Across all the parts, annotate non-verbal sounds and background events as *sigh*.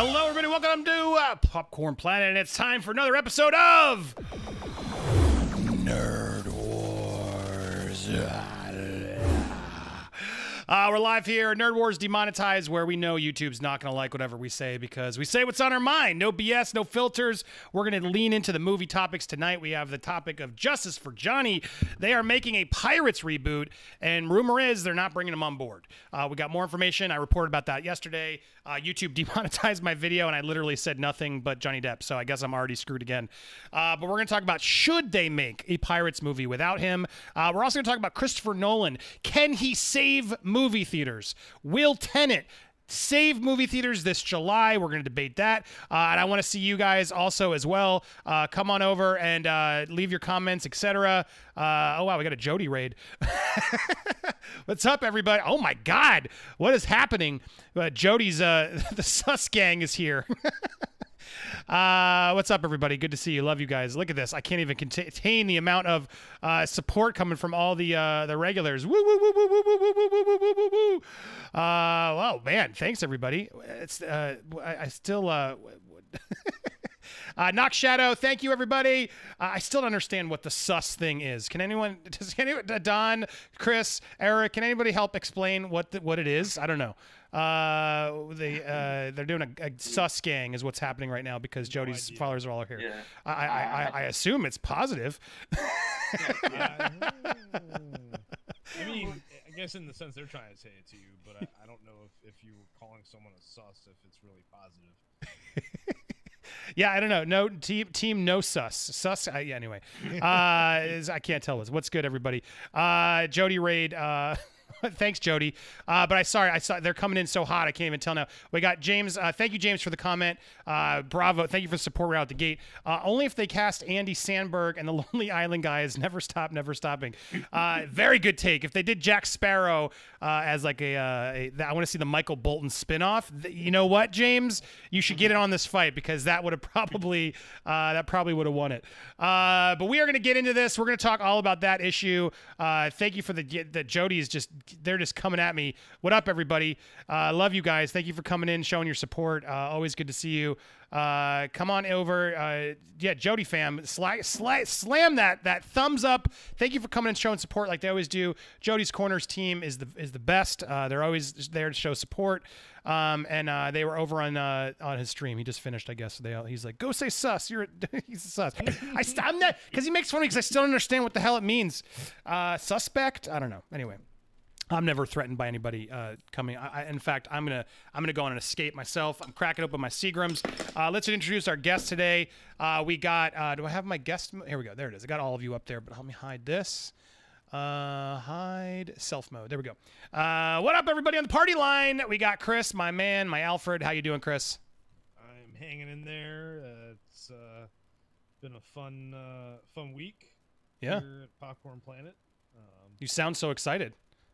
Hello, everybody. Welcome to uh, Popcorn Planet, and it's time for another episode of Uh, we're live here, Nerd Wars Demonetized, where we know YouTube's not going to like whatever we say because we say what's on our mind. No BS, no filters. We're going to lean into the movie topics tonight. We have the topic of Justice for Johnny. They are making a Pirates reboot, and rumor is they're not bringing him on board. Uh, we got more information. I reported about that yesterday. Uh, YouTube *laughs* demonetized my video, and I literally said nothing but Johnny Depp, so I guess I'm already screwed again. Uh, but we're going to talk about should they make a Pirates movie without him. Uh, we're also going to talk about Christopher Nolan. Can he save movie theaters? Will Tenet save movie theaters this July. We're going to debate that. Uh, and I want to see you guys also as well. Uh, come on over and uh, leave your comments, etc. Uh, oh, wow, we got a Jody raid. *laughs* What's up, everybody? Oh, my God. What is happening? Jody's, uh, *laughs* the sus gang is here. *laughs* Uh, what's up, everybody? Good to see you. Love you guys. Look at this. I can't even contain the amount of uh, support coming from all the uh, the regulars. Woo woo woo woo woo woo woo woo woo woo woo woo. Uh, well, man, thanks everybody. It's uh, I, I still uh. Uh, Knock Shadow, thank you, everybody. Uh, I still don't understand what the sus thing is. Can anyone, does anyone, Don, Chris, Eric, can anybody help explain what the, what it is? I don't know. Uh, they *laughs* uh, they're doing a, a sus gang is what's happening right now because Jody's idea. followers are all here. Yeah. I, I, I, I assume it's positive. I mean, *laughs* I guess in the sense they're trying to say it to you, but I, I don't know if, if you were calling someone a sus if it's really positive. *laughs* Yeah, I don't know. No team, team, no sus. Sus. Uh, yeah. Anyway, uh, is, I can't tell. What's what's good, everybody. Uh, Jody Raid. Uh, *laughs* thanks, Jody. Uh, but I sorry, I saw they're coming in so hot. I can't even tell now. We got James. Uh, thank you, James, for the comment. Uh, bravo. Thank you for the support right out the gate. Uh, only if they cast Andy Samberg and the *laughs* Lonely Island guy is never stop, never stopping. Uh, very good take. If they did Jack Sparrow uh, as like a, I want to see the Michael Bolton spinoff. Th- you know what, James? You should get in on this fight because that would have probably that probably would have won it. But we are going to get into this. We're going to talk all about that issue. Thank you for the the Jody is just they're just coming at me. What up, everybody? I love you guys. Thank you for coming in, showing your support. Uh, always good to see you. Uh, come on over. Uh, yeah, Jody fam, slam that that thumbs up. Thank you for coming and showing support like they always do. Jody's Corners team is the is the best. Uh, they're always there to show support. Um, and uh, they were over on uh, on his stream. He just finished, I guess. They all, he's like, "Go say sus." You're *laughs* he's a sus. I st- I'm not because he makes fun of me because I still don't understand what the hell it means. Uh, suspect? I don't know. Anyway. I'm never threatened by anybody uh, coming. I, I, in fact, I'm gonna I'm gonna go on an escape myself. I'm cracking open my Seagrams. Uh, let's introduce our guest today. Uh, we got. Uh, do I have my guest? Here we go. There it is. I got all of you up there, but let me hide this. Uh, hide self mode. There we go. Uh, what up, everybody on the party line? We got Chris, my man, my Alfred. How you doing, Chris? I'm hanging in there. Uh, it's uh, been a fun uh, fun week Yeah. here at Popcorn Planet. Um, You sound so excited.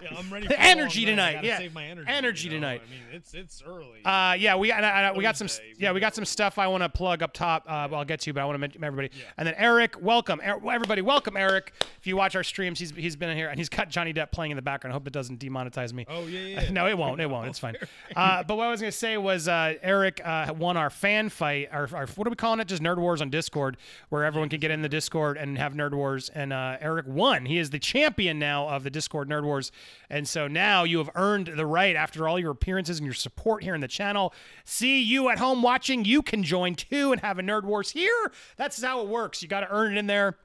*laughs* yeah, I'm ready. The energy long night. I tonight, yeah. energy. Energy you know? tonight. I mean, it's it's early. Uh, yeah, we got uh, we got some yeah we got some stuff I want to plug up top. Uh, I'll get to, but I want to mention everybody. Yeah. And then Eric, welcome Er- everybody, welcome Eric. If you watch our streams, he's he's been in here and he's got Johnny Depp playing in the background. I hope it doesn't demonetize me. oh yeah, yeah. *laughs* no, it won't. It won't. *laughs* It's fine. Uh, but what I was gonna say was uh, Eric uh, won our fan fight. Our, our what are we calling it? Just Nerd Wars on Discord, where everyone can get in the Discord and have Nerd Wars. And uh, Eric won. He is the champion now of the Discord Nerd Wars. And so now you have earned the right after all your appearances and your support here in the channel. See you at home watching. You can join too and have a Nerd Wars here. That's how it works. You got to earn it in there.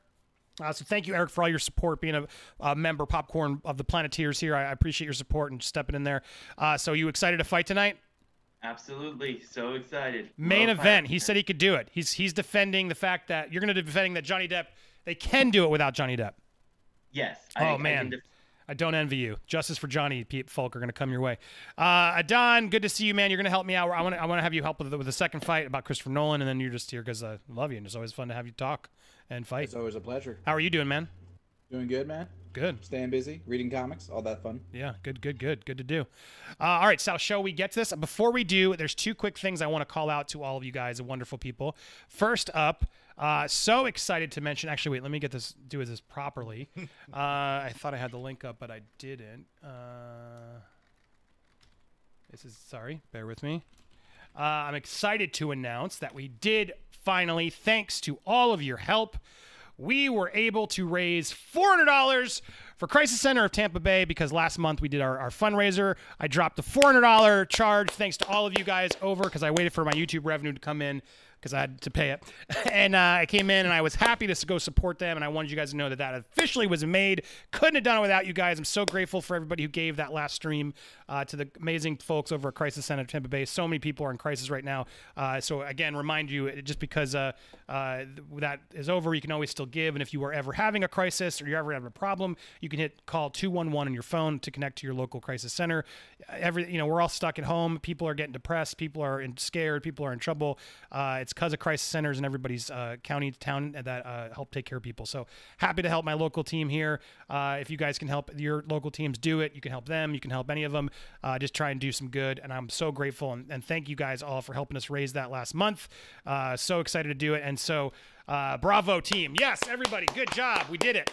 Uh, so thank you, Eric, for all your support, being a, a member popcorn of the Planeteers here. I, I appreciate your support and stepping in there. Uh, so you excited to fight tonight? Absolutely. So excited. Main Love event. He said he could do it. He's he's defending the fact that you're going to be defending that Johnny Depp. They can do it without Johnny Depp. Yes. Oh, I, I man. can def- I don't envy you. Justice for Johnny, Pete Folk are going to come your way. Uh, Adon, good to see you, man. You're going to help me out. I want to I want to have you help with the, with the second fight about Christopher Nolan, and then you're just here because I love you, and it's always fun to have you talk and fight. It's always a pleasure. How are you doing, man? Doing good, man. Good. Staying busy, reading comics, all that fun. Yeah, good, good, good, good to do. Uh, all right, so shall we get to this? Before we do, there's two quick things I want to call out to all of you guys, wonderful people. First up, uh, so excited to mention. Actually, wait, let me get this, do this properly. *laughs* uh, I thought I had the link up, but I didn't. Uh, This is sorry, bear with me. Uh, I'm excited to announce that we did finally, thanks to all of your help, we were able to raise $400 for Crisis Center of Tampa Bay because last month we did our, our fundraiser. I dropped the $400 charge thanks to all of you guys over because I waited for my YouTube revenue to come in because I had to pay it. *laughs* And uh, I came in and I was happy to go support them. And I wanted you guys to know that that officially was made. Couldn't have done it without you guys. I'm so grateful for everybody who gave that last stream uh, to the amazing folks over at Crisis Center Tampa Bay. So many people are in crisis right now. Uh, so again, remind you just because uh, uh, that is over, you can always still give. And if you are ever having a crisis or you're ever having a problem, you can hit call 211 on your phone to connect to your local crisis center. Every you know we're all stuck at home. People are getting depressed. People are in, scared. People are in trouble. Uh, it's because of crisis centers and everybody's uh, county town that uh, help take care of people. So happy to help my local team here. Uh, if you guys can help your local teams do it, you can help them. You can help any of them. Uh, just try and do some good. And I'm so grateful and, and, thank you guys all for helping us raise that last month. Uh, so excited to do it. And so bravo team. Yes, everybody. Good job. We did it.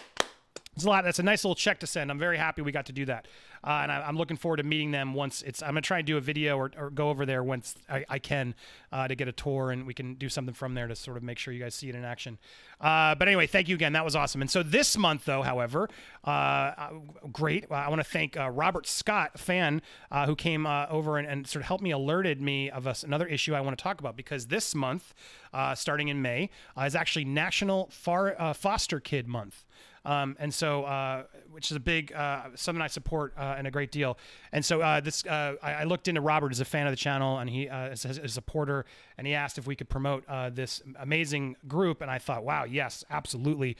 It's a lot. That's a nice little check to send. I'm very happy we got to do that, uh, and I, am looking forward to meeting them once it's. I'm gonna try and do a video or, or go over there once I, I can uh, to get a tour, and we can do something from there to sort of make sure you guys see it in action. Uh, but anyway, thank you again. That was awesome. And so this month, though, however, uh, uh, great. I want to thank uh, Robert Scott, fan, who came over and, and, sort of helped me, alerted me of a, another issue I want to talk about because this month, starting in May, is actually National Far, Foster Kid Month. Um, and so, uh, which is a big uh, something I support uh, and a great deal. And so, uh, this uh, I, I, looked into Robert as a fan of the channel, and he uh, is a supporter, and he asked if we could promote uh, this amazing group, and I thought, wow, yes, absolutely.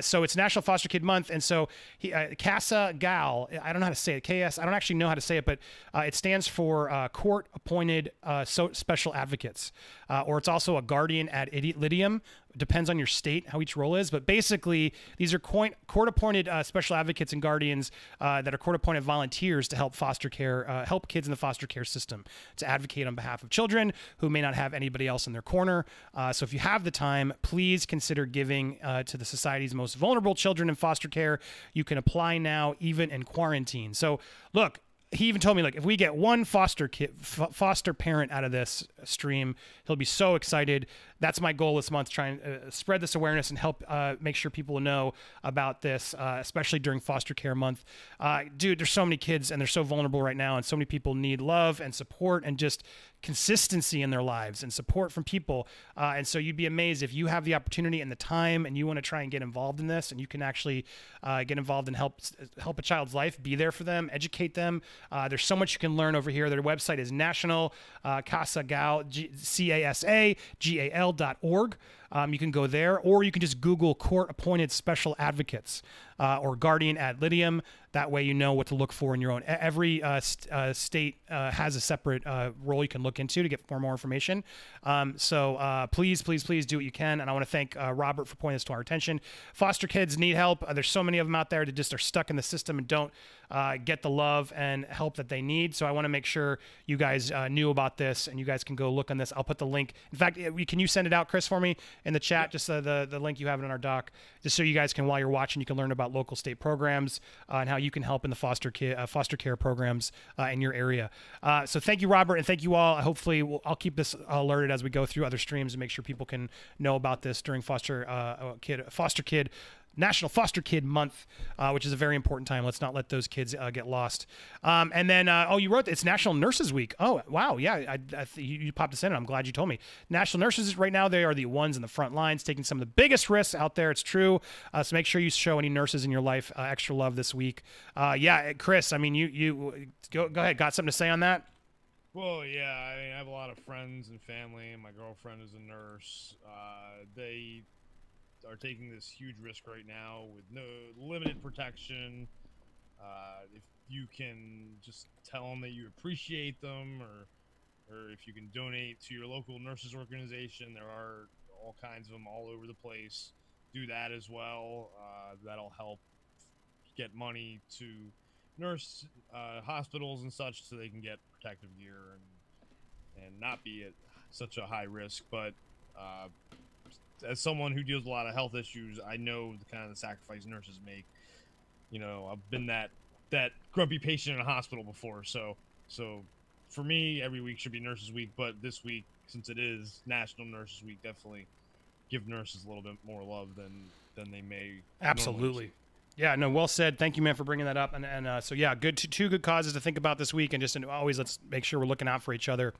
so it's National Foster Kid Month, and so he, Casa Gal, I don't know how to say it, KS, I don't actually know how to say it, but it stands for Court Appointed so Special Advocates, or it's also a guardian ad litem, depends on your state how each role is, but basically these are court appointed uh, special advocates and guardians uh, that are court appointed volunteers to help foster care, uh, help kids in the foster care system, to advocate on behalf of children who may not have anybody else in their corner. Uh, so if you have the time, please consider giving uh, to the society's most vulnerable children in foster care. You can apply now, even in quarantine. So look, he even told me like if we get one foster kid foster parent out of this stream he'll be so excited that's my goal this month try and uh, spread this awareness and help uh, make sure people know about this uh, especially during foster care month uh, dude there's so many kids and they're so vulnerable right now and so many people need love and support and just consistency in their lives and support from people. Uh, and so you'd be amazed if you have the opportunity and the time and you want to try and get involved in this and you can actually get involved and help help a child's life, be there for them, educate them. There's so much you can learn over here. Their website is national uh, casa gal g a l dot org. Um, you can go there, or you can just Google court appointed special advocates uh, or guardian ad litem. That way, you know what to look for in your own. Every uh, st- uh, state uh, has a separate uh, role you can look into to get more information. Um, so uh, please, please, please do what you can. And I want to thank Robert for pointing this to our attention. Foster kids need help. there's so many of them out there that just are stuck in the system and don't get the love and help that they need. So I want to make sure you guys knew about this and you guys can go look on this. I'll put the link. In fact, can you send it out, Chris, for me in the chat? Just uh, the the link you have it in our doc, just so you guys can while you're watching, you can learn about local state programs uh, and how you can help in the foster care uh, foster care programs uh, in your area. so thank you, Robert, and thank you all. Hopefully, we'll, I'll keep this alerted as we go through other streams and make sure people can know about this during foster kid foster kid National Foster Kid Month, uh, which is a very important time. Let's not let those kids uh, get lost. Um, and then, uh, oh, you wrote it's National Nurses Week. Oh, wow, yeah, I, I you, you, popped this in. I'm glad you told me. National Nurses right now they are the ones in the front lines, taking some of the biggest risks out there. It's true. Uh, so make sure you show any nurses in your life uh, extra love this week. Uh, yeah, Chris. I mean, you you go go ahead. Got something to say on that? Well, yeah. I mean, I have a lot of friends and family. and My girlfriend is a nurse. they are taking this huge risk right now with no limited protection. Uh, if you can just tell them that you appreciate them, or or if you can donate to your local nurses organization, there are all kinds of them all over the place. Do that as well. Uh, that'll help get money to nurse uh, hospitals and such, so they can get protective gear and and not be at such a high risk. But uh, as someone who deals with a lot of health issues, I know the kind of sacrifice nurses make. You know, I've been that that grumpy patient in a hospital before, so so for me, every week should be Nurses Week, but this week, since it is National Nurses Week, definitely give nurses a little bit more love than than they may. Absolutely. Yeah, no, well said. Thank you, man, for bringing that up. And, and uh, so, yeah, good two, two good causes to think about this week, and just and always let's make sure we're looking out for each other.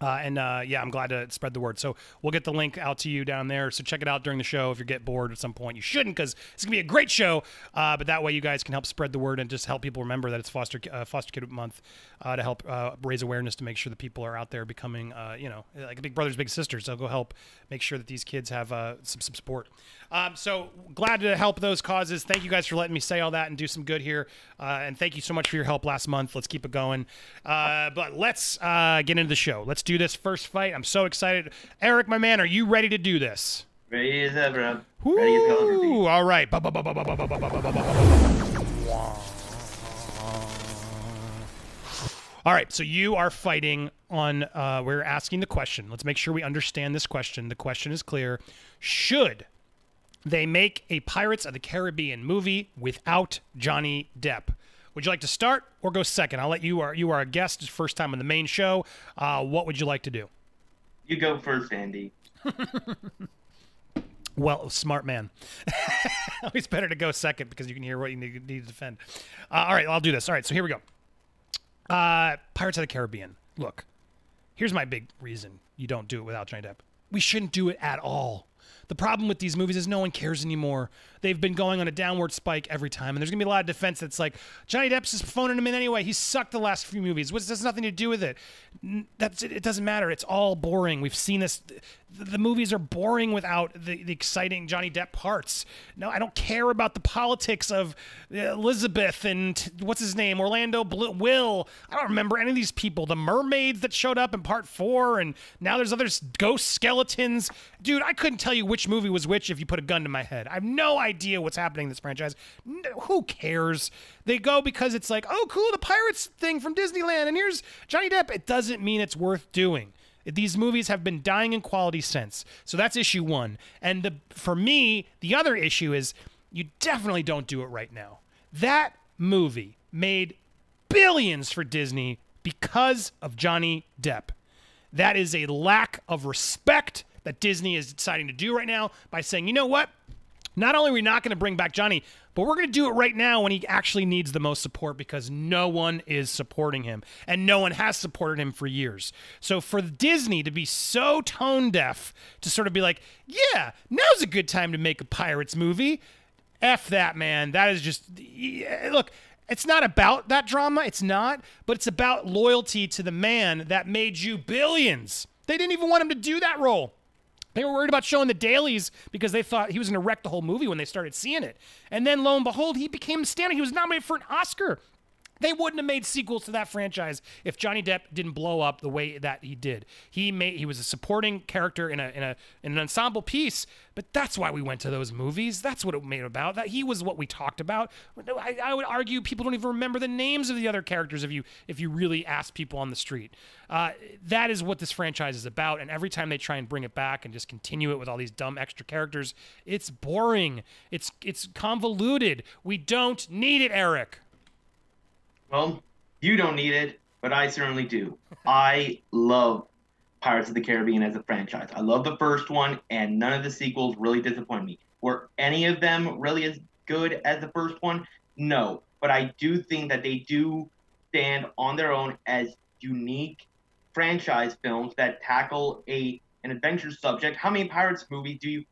Uh, and uh, yeah, I'm glad to spread the word. So we'll get the link out to you down there. So check it out during the show. If you get bored at some point, you shouldn't because it's gonna be a great show. Uh, but that way, you guys can help spread the word and just help people remember that it's Foster uh, Foster Kid Month uh, to help uh, raise awareness to make sure that people are out there becoming, you know, like big brothers, big sisters. So go help make sure that these kids have some some support. Um, so glad to help those causes. Thank you guys for letting me say all that and do some good here. And thank you so much for your help last month. Let's keep it going. But let's get into the show. Let's do this first fight. I'm so excited. Eric, my man, are you ready to do this? Ready as ever. Ready as ever. All right. All right, so you are fighting on. Uh, we're asking the question. Let's make sure we understand this question. The question is clear. Should they make a Pirates of the Caribbean movie without Johnny Depp? Would you like to start or go second? I'll let you are you are a guest, it's first time on the main show. Uh, what would you like to do? You go first, Andy. *laughs* Well, smart man. *laughs* Always better to go second because you can hear what you need, need to defend. Uh, all right, I'll do this. All right, so here we go. Uh, Pirates of the Caribbean. Look, here's my big reason you don't do it without Johnny Depp. We shouldn't do it at all. The problem with these movies is no one cares anymore. They've been going on a downward spike every time, and there's gonna be a lot of defense that's like Johnny Depp's just phoning him in anyway. He sucked the last few movies. Which has nothing to do with it. That's it. It doesn't matter. It's all boring. We've seen this. The, the movies are boring without the, the exciting Johnny Depp parts. No, I don't care about the politics of uh, Elizabeth and what's his name, Orlando Bl- Will. I don't remember any of these people. The mermaids that showed up in part four, and now there's other ghost skeletons. Dude, I couldn't tell you which movie was which if you put a gun to my head. I have no idea what's happening in this franchise. N- who cares? They go because it's like, oh, cool, the pirates thing from Disneyland, and here's Johnny Depp. It doesn't mean it's worth doing. These movies have been dying in quality since. So that's issue one. And the, for me, the other issue is you definitely don't do it right now. That movie made billions for Disney because of Johnny Depp. That is a lack of respect that Disney is deciding to do right now by saying, you know what? Not only are we not going to bring back Johnny, but we're going to do it right now when he actually needs the most support because no one is supporting him and no one has supported him for years. So for Disney to be so tone deaf to sort of be like, yeah, now's a good time to make a Pirates movie. F that, man. That is just look. It's not about that drama. It's not, but it's about loyalty to the man that made you billions. They didn't even want him to do that role. They were worried about showing the dailies because they thought he was going to wreck the whole movie when they started seeing it. And then lo and behold, he became standing. He was nominated for an Oscar. They wouldn't have made sequels to that franchise if Johnny Depp didn't blow up the way that he did. He made he was a supporting character in a in a in an ensemble piece, but that's why we went to those movies. That's what it made about. That he was what we talked about. I, I would argue people don't even remember the names of the other characters if you if you really ask people on the street. Uh, that is what this franchise is about. And every time they try and bring it back and just continue it with all these dumb extra characters, it's boring. It's it's convoluted. We don't need it, Eric. Well, you don't need it, but I certainly do. I love Pirates of the Caribbean as a franchise. I love the first one, and none of the sequels really disappoint me. Were any of them really as good as the first one? No. But I do think that they do stand on their own as unique franchise films that tackle a an adventure subject. How many pirates movies do you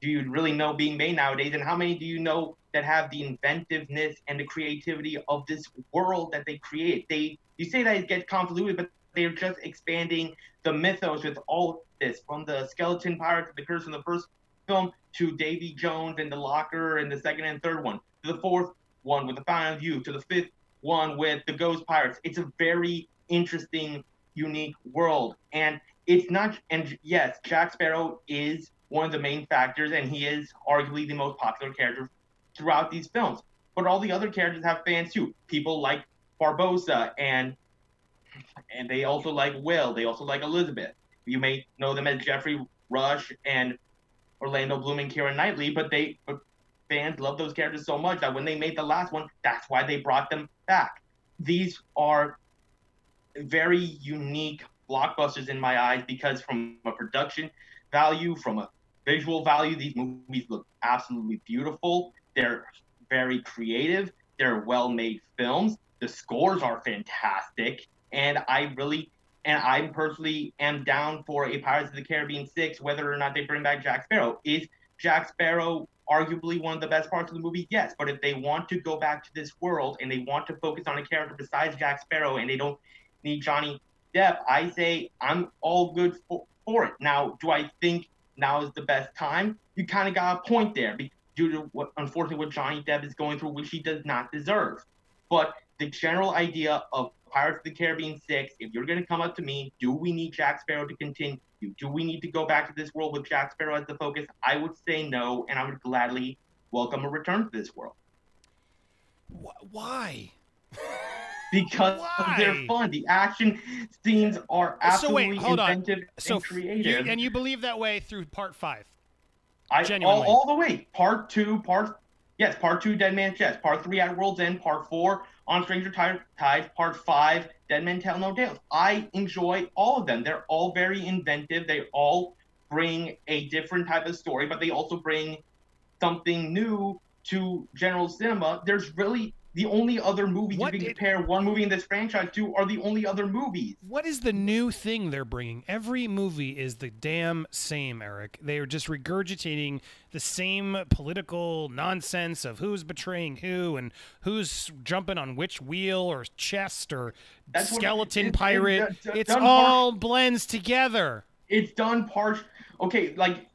do you really know being made nowadays, and how many do you know that have the inventiveness and the creativity of this world that they create? They you say that it gets convoluted, but they're just expanding the mythos with all this, from the skeleton pirates the curse in the first film to Davy Jones and the locker in the second and third one, to the fourth one with the final view, to the fifth one with the Ghost Pirates. It's a very interesting, unique world, and it's not. And yes, Jack Sparrow is one of the main factors, and he is arguably the most popular character throughout these films. But all the other characters have fans too. People like Barbossa, and and they also like Will. They also like Elizabeth. You may know them as Geoffrey Rush and Orlando Bloom and Keira Knightley, but they but fans love those characters so much that when they made the last one, that's why they brought them back. These are very unique blockbusters in my eyes because from a production value, from a visual value, these movies look absolutely beautiful. They're very creative. They're well-made films. The scores are fantastic, and I really and I personally am down for a Pirates of the Caribbean 6, whether or not they bring back Jack Sparrow. Is Jack Sparrow arguably one of the best parts of the movie? Yes. But if they want to go back to this world and they want to focus on a character besides Jack Sparrow and they don't need Johnny Depp, I say I'm all good for, for it. Now, do I think now is the best time? You kind of got a point there due to what, unfortunately, what Johnny Depp is going through, which he does not deserve. But the general idea of Pirates of the Caribbean 6, if you're going to come up to me, do we need Jack Sparrow to continue? Do we need to go back to this world with Jack Sparrow as the focus? I would say no, and I would gladly welcome a return to this world. Why? *laughs* because Why? they're fun. The action scenes are absolutely so wait, hold inventive on. So and creative. You, and you believe that way through part five? I, Genuinely. all, all the way. Part two, part yes, part two, Dead Man's Chest. Part three, at World's End. Part four, On Stranger Tides. Part five, Dead Men Tell No Tales. I enjoy all of them. They're all very inventive. They all bring a different type of story, but they also bring something new to general cinema. There's really the only other movies What you can did- compare one movie in this franchise to are the only other movies. What is the new thing they're bringing? Every movie is the damn same, Eric. They are just regurgitating the same political nonsense of who's betraying who and who's jumping on which wheel or chest or That's skeleton it- it- pirate. it- it- it's all blends together. it's done part okay like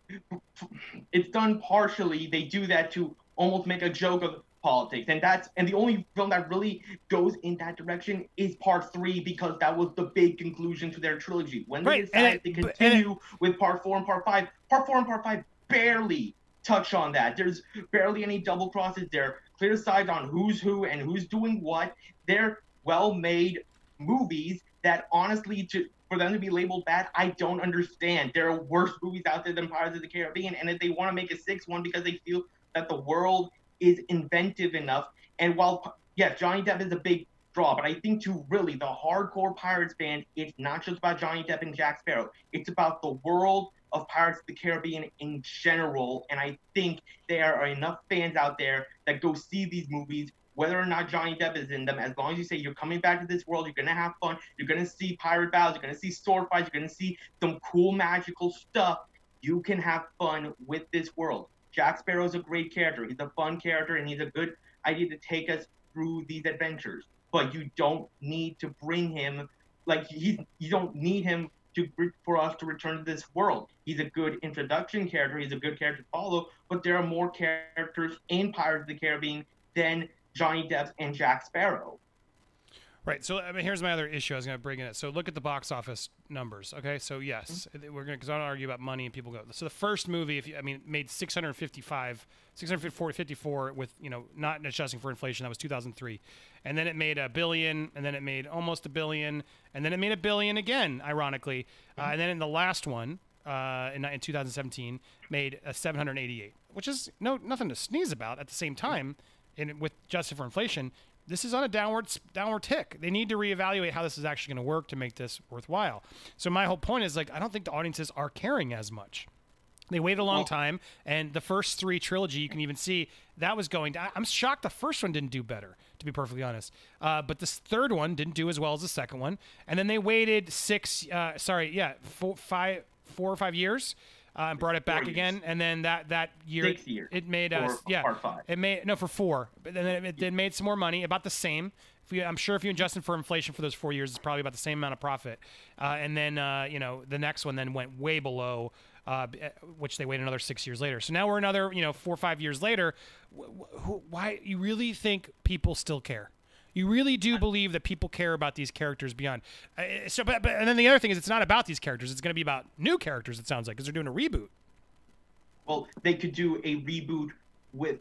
it's done partially they do that to almost make a joke of politics. And that's and the only film that really goes in that direction is part three because that was the big conclusion to their trilogy. When they Right, and decided to it- and it- continue with part four and part five part four and part five barely touch on that. There's barely any double crosses. There clear sides on who's who and who's doing what. They're well made movies that honestly to for them to be labeled bad, I don't understand. There are worse movies out there than Pirates of the Caribbean, and if they want to make a sixth one because they feel that the world is inventive enough, and while yes, Johnny Depp is a big draw, but I think to really the hardcore Pirates fan, it's not just about Johnny Depp and Jack Sparrow. It's about the world of Pirates of the Caribbean in general, and I think there are enough fans out there that go see these movies whether or not Johnny Depp is in them, as long as you say you're coming back to this world, you're gonna have fun, you're gonna see pirate battles, you're gonna see sword fights, you're gonna see some cool magical stuff. You can have fun with this world. Jack Sparrow's a great character. He's a fun character, and he's a good idea to take us through these adventures. But you don't need to bring him like he's you don't need him to for us to return to this world. He's a good introduction character. He's a good character to follow. But there are more characters in Pirates of the Caribbean than Johnny Depp and Jack Sparrow. Right. So I mean, here's my other issue. I was going to bring in it. So look at the box office numbers. Okay. So yes, we're going to because I don't argue about money and people go. So the first movie, if you, I mean, made 655, 654 with you know not adjusting for inflation. That was 2003, and then it made a billion, and then it made almost a billion, and then it made a billion again, ironically, uh, and then in the last one. Uh, in, in 2017, made a 788, which is no nothing to sneeze about. At the same time, in with adjusted for inflation, this is on a downward downward tick. They need to reevaluate how this is actually going to work to make this worthwhile. So my whole point is like I don't think the audiences are caring as much. They waited a long Well- time, and the first three trilogy you can even see that was going. I- I'm shocked the first one didn't do better, to be perfectly honest. Uh, but this third one didn't do as well as the second one, and then they waited six. Uh, sorry, yeah, four, five, four or five years. Uh, and brought it back again, and then that that year, years it made us yeah, it made no for four, but then it, it, it made some more money, about the same. If you, I'm sure if you adjusted for inflation for those four years, it's probably about the same amount of profit. Uh, and then uh, you know the next one then went way below, uh, uh, which they waited another six years later. So now we're another you know four or five years later. Wh- wh- who- Why you really think people still care? You really do believe that people care about these characters beyond. Uh, so, but, but and then the other thing is, it's not about these characters. It's going to be about new characters. It sounds like because they're doing a reboot. Well, they could do a reboot with,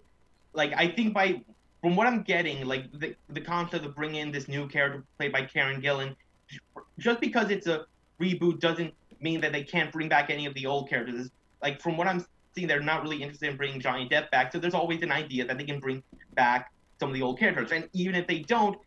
like, I think by from what I'm getting, like the the concept of bringing in this new character played by Karen Gillan, just because it's a reboot doesn't mean that they can't bring back any of the old characters. Like from what I'm seeing, they're not really interested in bringing Johnny Depp back. So there's always an idea that they can bring back some of the old characters, and even if they don't,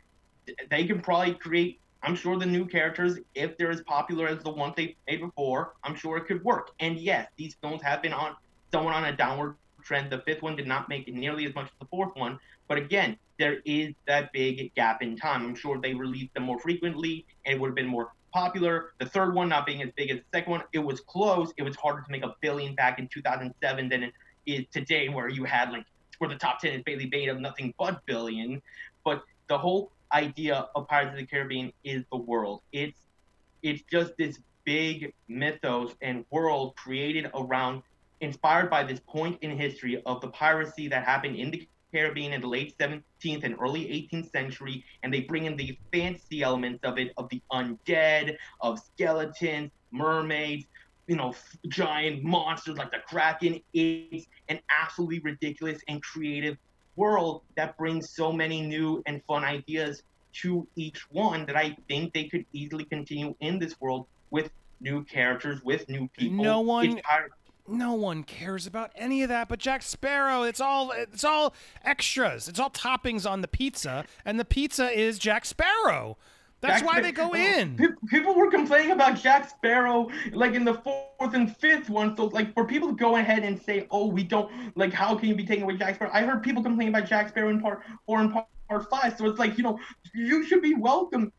they can probably create I'm sure the new characters, if they're as popular as the ones they made before, I'm sure it could work. And yes, these films have been on somewhat on a downward trend. The fifth one did not make nearly as much as the fourth one, but again, there is that big gap in time. I'm sure they released them more frequently, and it would have been more popular. The third one not being as big as the second one, it was close. It was harder to make a billion back in 2007 than it is today, where you had like where the top ten is Bailey made of nothing but billion. But the whole idea of Pirates of the Caribbean is the world. It's it's just this big mythos and world created around inspired by this point in history of the piracy that happened in the Caribbean in the late 17th and early 18th century, and they bring in the fancy elements of it, of the undead, of skeletons, mermaids, you know, giant monsters like the Kraken. It's an absolutely ridiculous and creative world that brings so many new and fun ideas to each one that I think they could easily continue in this world with new characters, with new people. No one no one cares about any of that but Jack Sparrow. It's all it's all extras. It's all toppings on the pizza, and the pizza is Jack Sparrow. That's Jack why they go in. People were complaining about Jack Sparrow, like in the fourth and fifth one. So, like, for people to go ahead and say, "Oh, we don't like," how can you be taking away Jack Sparrow? I heard people complaining about Jack Sparrow in part four and part, part five. So it's like, you know, you should be welcoming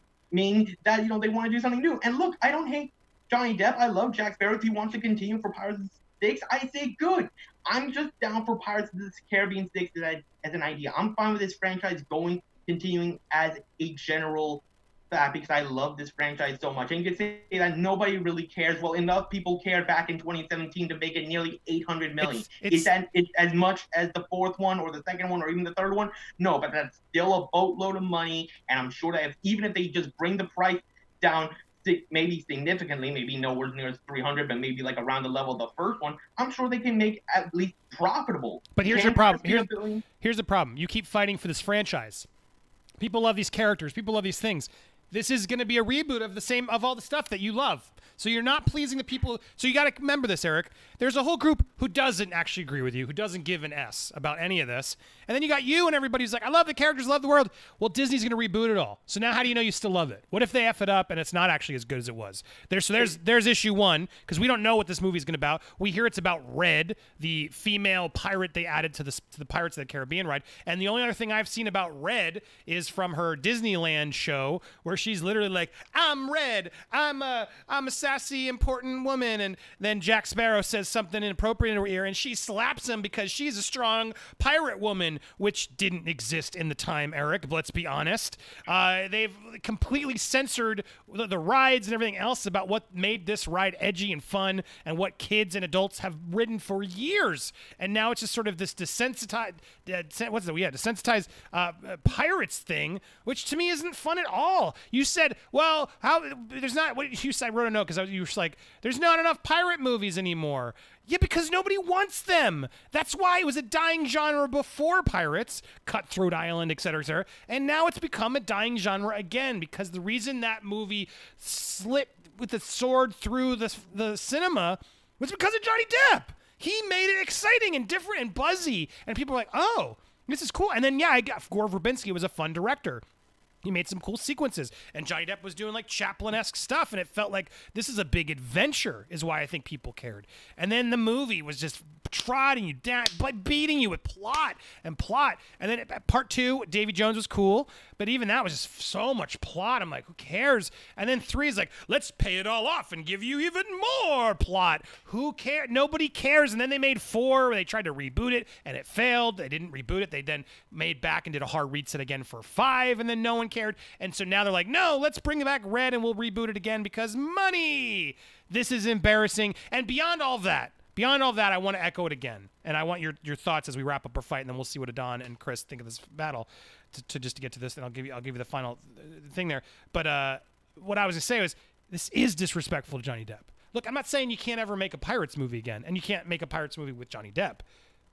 that you know they want to do something new. And look, I don't hate Johnny Depp. I love Jack Sparrow. If he wants to continue for Pirates of the Six, I say good. I'm just down for Pirates of the Caribbean Six as, as an idea. I'm fine with this franchise going continuing as a general that because I love this franchise so much. And you can say that nobody really cares. Well, enough people cared back in 2017 to make it nearly 800 million. It's, it's, is that it's as much as the fourth one or the second one or even the third one? No, but that's still a boatload of money. And I'm sure that if, even if they just bring the price down maybe significantly, maybe nowhere near 300, but maybe like around the level of the first one, I'm sure they can make at least profitable. But here's the problem. Here's, here's the problem. You keep fighting for this franchise. People love these characters. People love these things. This is going to be a reboot of the same of all the stuff that you love. So you're not pleasing the people. So you got to remember this, Eric. There's a whole group who doesn't actually agree with you, who doesn't give an S about any of this. And then you got you and everybody's like, I love the characters, love the world. Well, Disney's going to reboot it all. So now how do you know you still love it? What if they F it up and it's not actually as good as it was? There's so there's there's issue one because we don't know what this movie is going to about. We hear it's about Red, the female pirate they added to the to the Pirates of the Caribbean ride. And the only other thing I've seen about Red is from her Disneyland show where she's literally like, "I'm Red. I'm a I'm a sassy, important woman. And then Jack Sparrow says something inappropriate in her ear, and she slaps him because she's a strong pirate woman, which didn't exist in the time, Eric. Let's be honest. Uh, they've completely censored the, the rides and everything else about what made this ride edgy and fun and what kids and adults have ridden for years. And now it's just sort of this desensitized, uh, what's it? Yeah, desensitized uh, pirates thing, which to me isn't fun at all. You said, well, how there's not what you said. I wrote a note because you were like, there's not enough pirate movies anymore. Yeah, because nobody wants them. That's why it was a dying genre before pirates, Cutthroat Island, etc., etc. And now it's become a dying genre again because the reason that movie slit with the sword through the, the cinema was because of Johnny Depp. He made it exciting and different and buzzy, and people were like, "Oh, this is cool." And then yeah, I got Gore Verbinski was a fun director he made some cool sequences and johnny depp was doing like chaplin-esque stuff and it felt like this is a big adventure is why i think people cared. And then the movie was just trotting you down but beating you with plot and plot. And then uh, part two davy jones was cool but even that was just so much plot. I'm like who cares? And then three is like let's pay it all off and give you even more plot. Who cares nobody cares. And then they made four they tried to reboot it and it failed. They didn't reboot it. They then made back and did a hard reset again for five and then no one cared. And so now they're like, no, let's bring it back Red and we'll reboot it again because money. This is embarrassing. And beyond all that, beyond all that, I want to echo it again. And I want your, your thoughts as we wrap up our fight, and then we'll see what Adon and Chris think of this battle. To, to just to get to this, and I'll give you I'll give you the final uh, thing there. But uh, what I was gonna say was this is disrespectful to Johnny Depp. Look, I'm not saying you can't ever make a Pirates movie again, and you can't make a Pirates movie with Johnny Depp,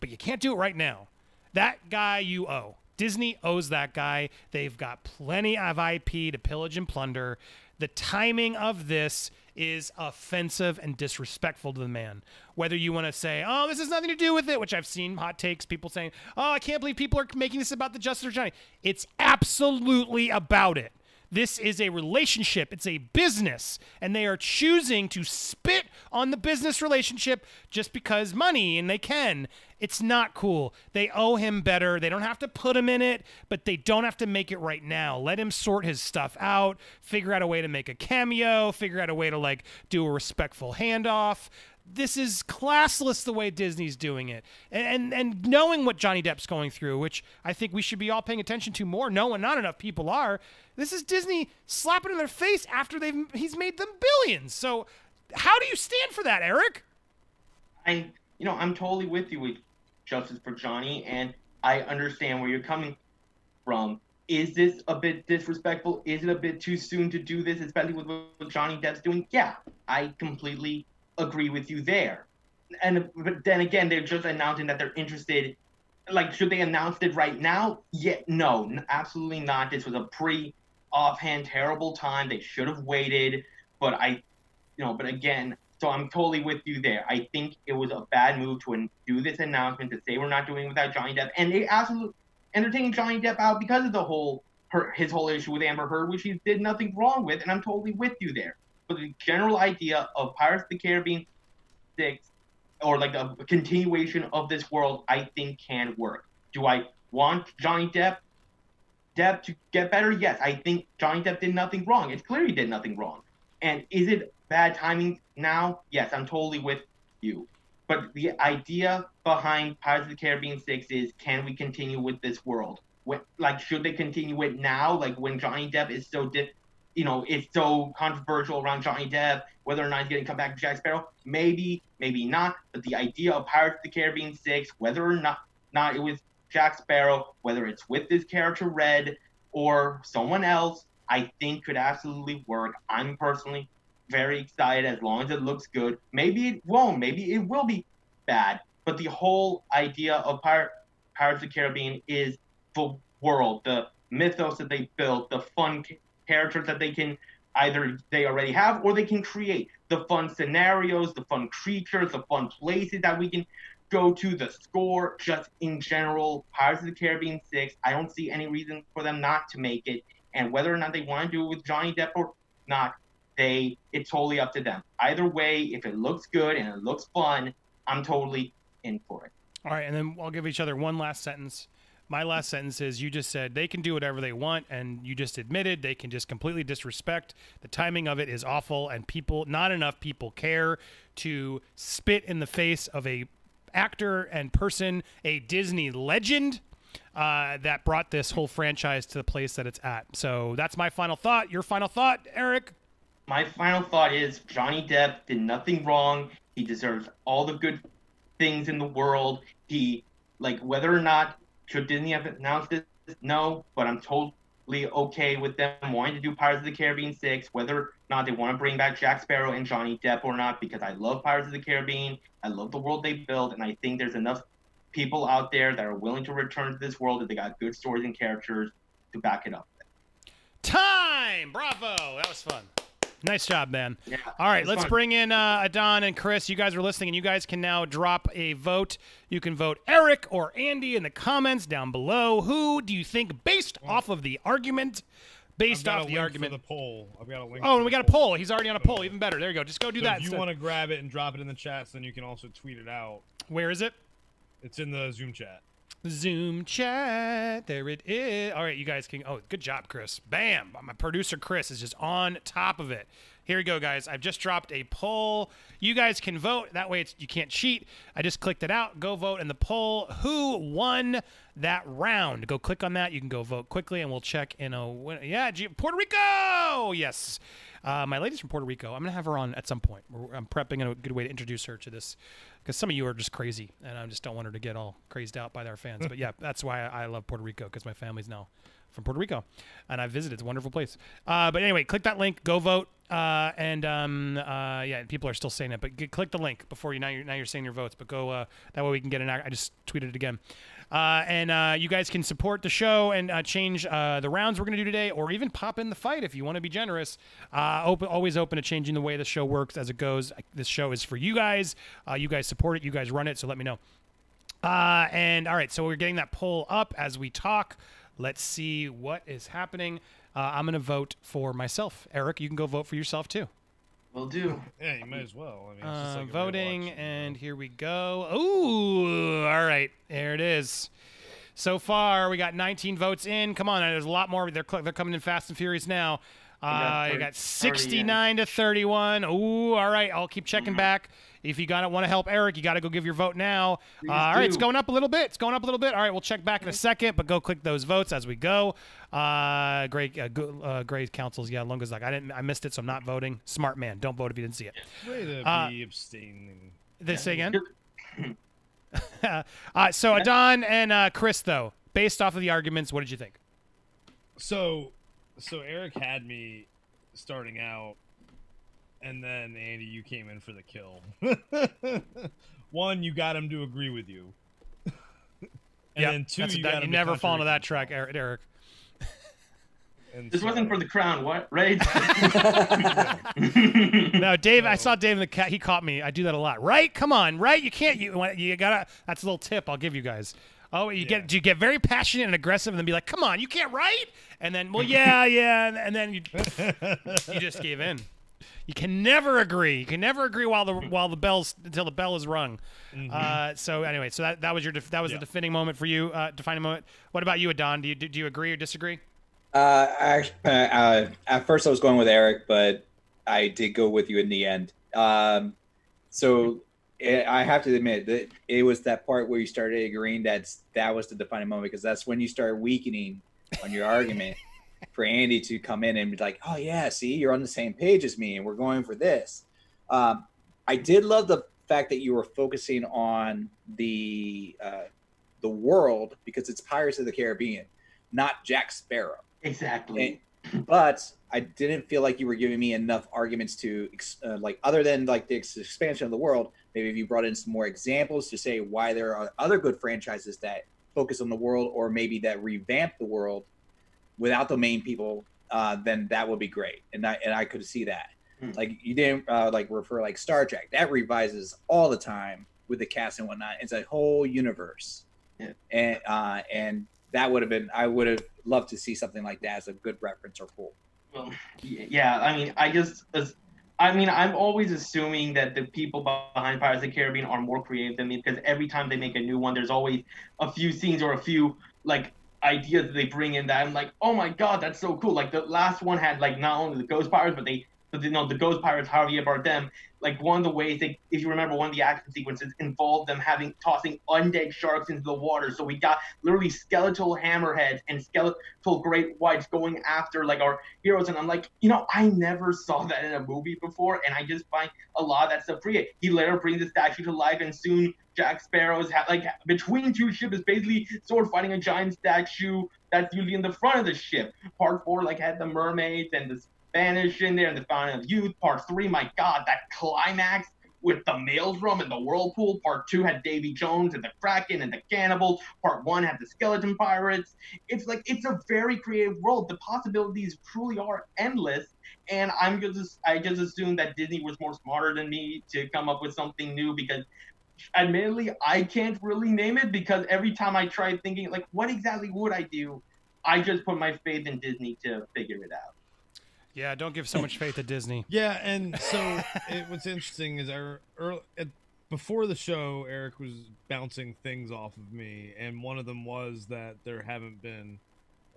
but you can't do it right now. That guy you owe. Disney owes that guy. They've got plenty of IP to pillage and plunder. The timing of this is offensive and disrespectful to the man. Whether you want to say, oh, this has nothing to do with it, which I've seen hot takes, people saying, oh, I can't believe people are making this about the Justice Johnny. It's absolutely about it. This is a relationship, it's a business, and they are choosing to spit on the business relationship just because money and they can. It's not cool. They owe him better. They don't have to put him in it, but they don't have to make it right now. Let him sort his stuff out, figure out a way to make a cameo, figure out a way to like do a respectful handoff this is classless the way Disney's doing it. And, and, and knowing what Johnny Depp's going through, which I think we should be all paying attention to more, knowing not enough people are. This is Disney slapping in their face after they've he's made them billions. So how do you stand for that, Eric? I you know, I'm totally with you with Justice for Johnny and I understand where you're coming from. Is this a bit disrespectful? Is it a bit too soon to do this, especially with what Johnny Depp's doing? Yeah, I completely agree with you there. And but then again, they're just announcing that they're interested. Like, should they announce it right now? Yeah, no, absolutely not. This was a pretty offhand, terrible time. They should have waited. But I, you know, but again, so I'm totally with you there. I think it was a bad move to do this announcement to say we're not doing it without Johnny Depp, and they absolutely entertaining Johnny Depp out because of the whole her, his whole issue with Amber Heard, which he did nothing wrong with, and I'm totally with you there but the general idea of Pirates of the Caribbean 6 or like a continuation of this world, I think can work. Do I want Johnny Depp Depp to get better? Yes, I think Johnny Depp did nothing wrong. It's clear he did nothing wrong. And is it bad timing now? Yes, I'm totally with you. But the idea behind Pirates of the Caribbean 6 is can we continue with this world? When, like, should they continue it now? Like, when Johnny Depp is so di- you know, it's so controversial around Johnny Depp, whether or not he's going to come back to Jack Sparrow. Maybe, maybe not. But the idea of Pirates of the Caribbean 6, whether or not, not it was Jack Sparrow, whether it's with this character Red or someone else, I think could absolutely work. I'm personally very excited as long as it looks good. Maybe it won't. Maybe it will be bad. But the whole idea of Pirates of the Caribbean is the world, the mythos that they built, the fun characters that they can either they already have or they can create the fun scenarios, the fun creatures, the fun places that we can go to, the score, just in general, Pirates of the Caribbean 6. I don't see any reason for them not to make it. And whether or not they want to do it with Johnny Depp or not, they it's totally up to them. Either way, if it looks good and it looks fun, I'm totally in for it. All right, and then I'll give each other one last sentence. My last sentence is you just said they can do whatever they want and you just admitted they can just completely disrespect. The timing of it is awful and people not enough people care to spit in the face of a actor and person a disney legend uh, that brought this whole franchise to the place that it's at. So that's my final thought. Your final thought eric my final thought is johnny depp did nothing wrong he deserves all the good things in the world he like whether or not should Disney have announced this? No, but I'm totally okay with them wanting to do Pirates of the Caribbean 6, whether or not they want to bring back Jack Sparrow and Johnny Depp or not, because I love Pirates of the Caribbean. I love the world they built, and I think there's enough people out there that are willing to return to this world if they got good stories and characters to back it up. Time! Bravo! That was fun. Nice job, man. Yeah, All right, let's fun. bring in uh, Adon and Chris. You guys are listening, and you guys can now drop a vote. You can vote Eric or Andy in the comments down below. Who do you think, based off of the argument, based I've off a the link argument? for the poll. I've got a link. Oh, for and we the got a poll. He's already on a poll. Even better. There you go. Just go do So that. if you instead. want to grab it and drop it in the chat, so then you can also tweet it out. Where is it? It's in the Zoom chat. Zoom chat. There it is. All right, you guys can. Oh, good job, Chris. Bam. My producer, Chris, is just on top of it. Here we go, guys. I've just dropped a poll. You guys can vote. That way, it's you can't cheat. I just clicked it out. Go vote in the poll. Who won that round? Go click on that. You can go vote quickly, and we'll check in a win- yeah. Puerto Rico. Yes. Uh, my lady's from Puerto Rico. I'm gonna have her on at some point. We're- I'm prepping a good way to introduce her to this because some of you are just crazy, and I just don't want her to get all crazed out by our fans. *laughs* but yeah, that's why I, love Puerto Rico because my family's now from Puerto Rico, and I've visited. It's a wonderful place. Uh, but anyway, click that link. Go vote. Uh, and um, uh, yeah, people are still saying it, but g- click the link before you now. You're now you're saying your votes, but go uh, that way we can get an. I just tweeted it again. Uh, and uh, you guys can support the show and uh, change the rounds we're going to do today, or even pop in the fight if you want to be generous. Open, always open to changing the way the show works as it goes. This show is for you guys. You guys support it. You guys run it. So let me know. Uh, and all right, so we're getting that poll up as we talk. Let's see what is happening. Uh, I'm going to vote for myself. Eric, you can go vote for yourself too. Will do. Yeah, you might as well. I mean, it's Uh, like voting, rewatch, you know. and here we go. Ooh, all right, there it is. So far, we got 19 votes in. Come on, there's a lot more. They're they're coming in fast and furious now. got Uh, you got 69 to 31. Ooh, all right. I'll keep checking back. If you got want to help Eric, you got to go give your vote now. Uh, all right, it's going up a little bit. It's going up a little bit. All right, we'll check back in a second, but go click those votes as we go. Uh, great, uh, go, uh, great councils. Yeah, Lunga's like I didn't, I missed it, so I'm not voting. Smart man, don't vote if you didn't see it. Way to Uh, be abstaining. This say again. uh, *laughs* so Adon and uh, Chris, though, based off of the arguments, what did you think? So, so Eric had me starting out, and then Andy, you came in for the kill. *laughs* One, you got him to agree with you. and Yep, then two, that's a- you got you him never fall into that track, Eric. Eric. And This wasn't for the crown, what? Right? *laughs* *laughs* No, Dave. I saw Dave in the cat. He caught me. I do that a lot. Right? Come on. Right? You can't. You you gotta. That's a little tip I'll give you guys. Oh, you Yeah. get you get very passionate and aggressive, and then be like, "Come on, you can't write." And then, well, yeah, yeah, and, and then you you just gave in. You can never agree. You can never agree while the while the bells until the bell is rung. Uh, so anyway, so that, that was your def- that was Yeah. the defining moment for you, uh, defining moment. What about you, Adon? Do you do you agree or disagree? Uh, I, uh, uh, at first I was going with Eric, but I did go with you in the end. Um, so it, I have to admit that it was that part where you started agreeing that that was the defining moment because that's when you start weakening on your argument for Andy to come in and be like, "Oh yeah, see, you're on the same page as me, and we're going for this." Um, I did love the fact that you were focusing on the uh, the world because it's Pirates of the Caribbean, not Jack Sparrow exactly. but I didn't feel like you were giving me enough arguments to uh, like other than like the ex- expansion of the world. Maybe if you brought in some more examples to say why there are other good franchises that focus on the world, or maybe that revamp the world without the main people, uh, then that would be great. And I and I could see that. Hmm. Like you didn't uh, like refer like Star Trek that revises all the time with the cast and whatnot. It's a whole universe, Yeah. and uh, and that would have been I would have loved to see something like that as a good reference or pull. Well, yeah, I mean, I just, as- I mean, I'm always assuming that the people behind Pirates of the Caribbean are more creative than me because every time they make a new one, there's always a few scenes or a few like ideas that they bring in that I'm like, oh my god, that's so cool. Like the last one had like not only the Ghost Pirates, but they, but you know, the Ghost Pirates, Javier Bardem. Like one of the ways they, if you remember, one of the action sequences involved them having tossing undead sharks into the water. So we got literally skeletal hammerheads and skeletal great whites going after like our heroes and I'm like, you know, I never saw that in a movie before, and I just find a lot of that stuff pretty. He later brings the statue to life, and soon Jack Sparrow's ha- like between two ships is basically sword fighting a giant statue that's usually in the front of the ship. Part four like had the mermaids and the Spanish in there the Fountain of Youth. Part three, my God, that climax with the maelstrom and the whirlpool. Part two had Davy Jones and the Kraken and the cannibals. Part one had the skeleton pirates it's like it's a very creative world. The possibilities truly are endless. And I'm just I just assumed that Disney was more smarter than me to come up with something new because admittedly I can't really name it because every time I try thinking like what exactly would I do, I just put my faith in Disney to figure it out. Yeah, don't give so much faith to Disney. *laughs* Yeah, and so it, what's interesting is our early, at, before the show, Eric was bouncing things off of me, and one of them was that there haven't been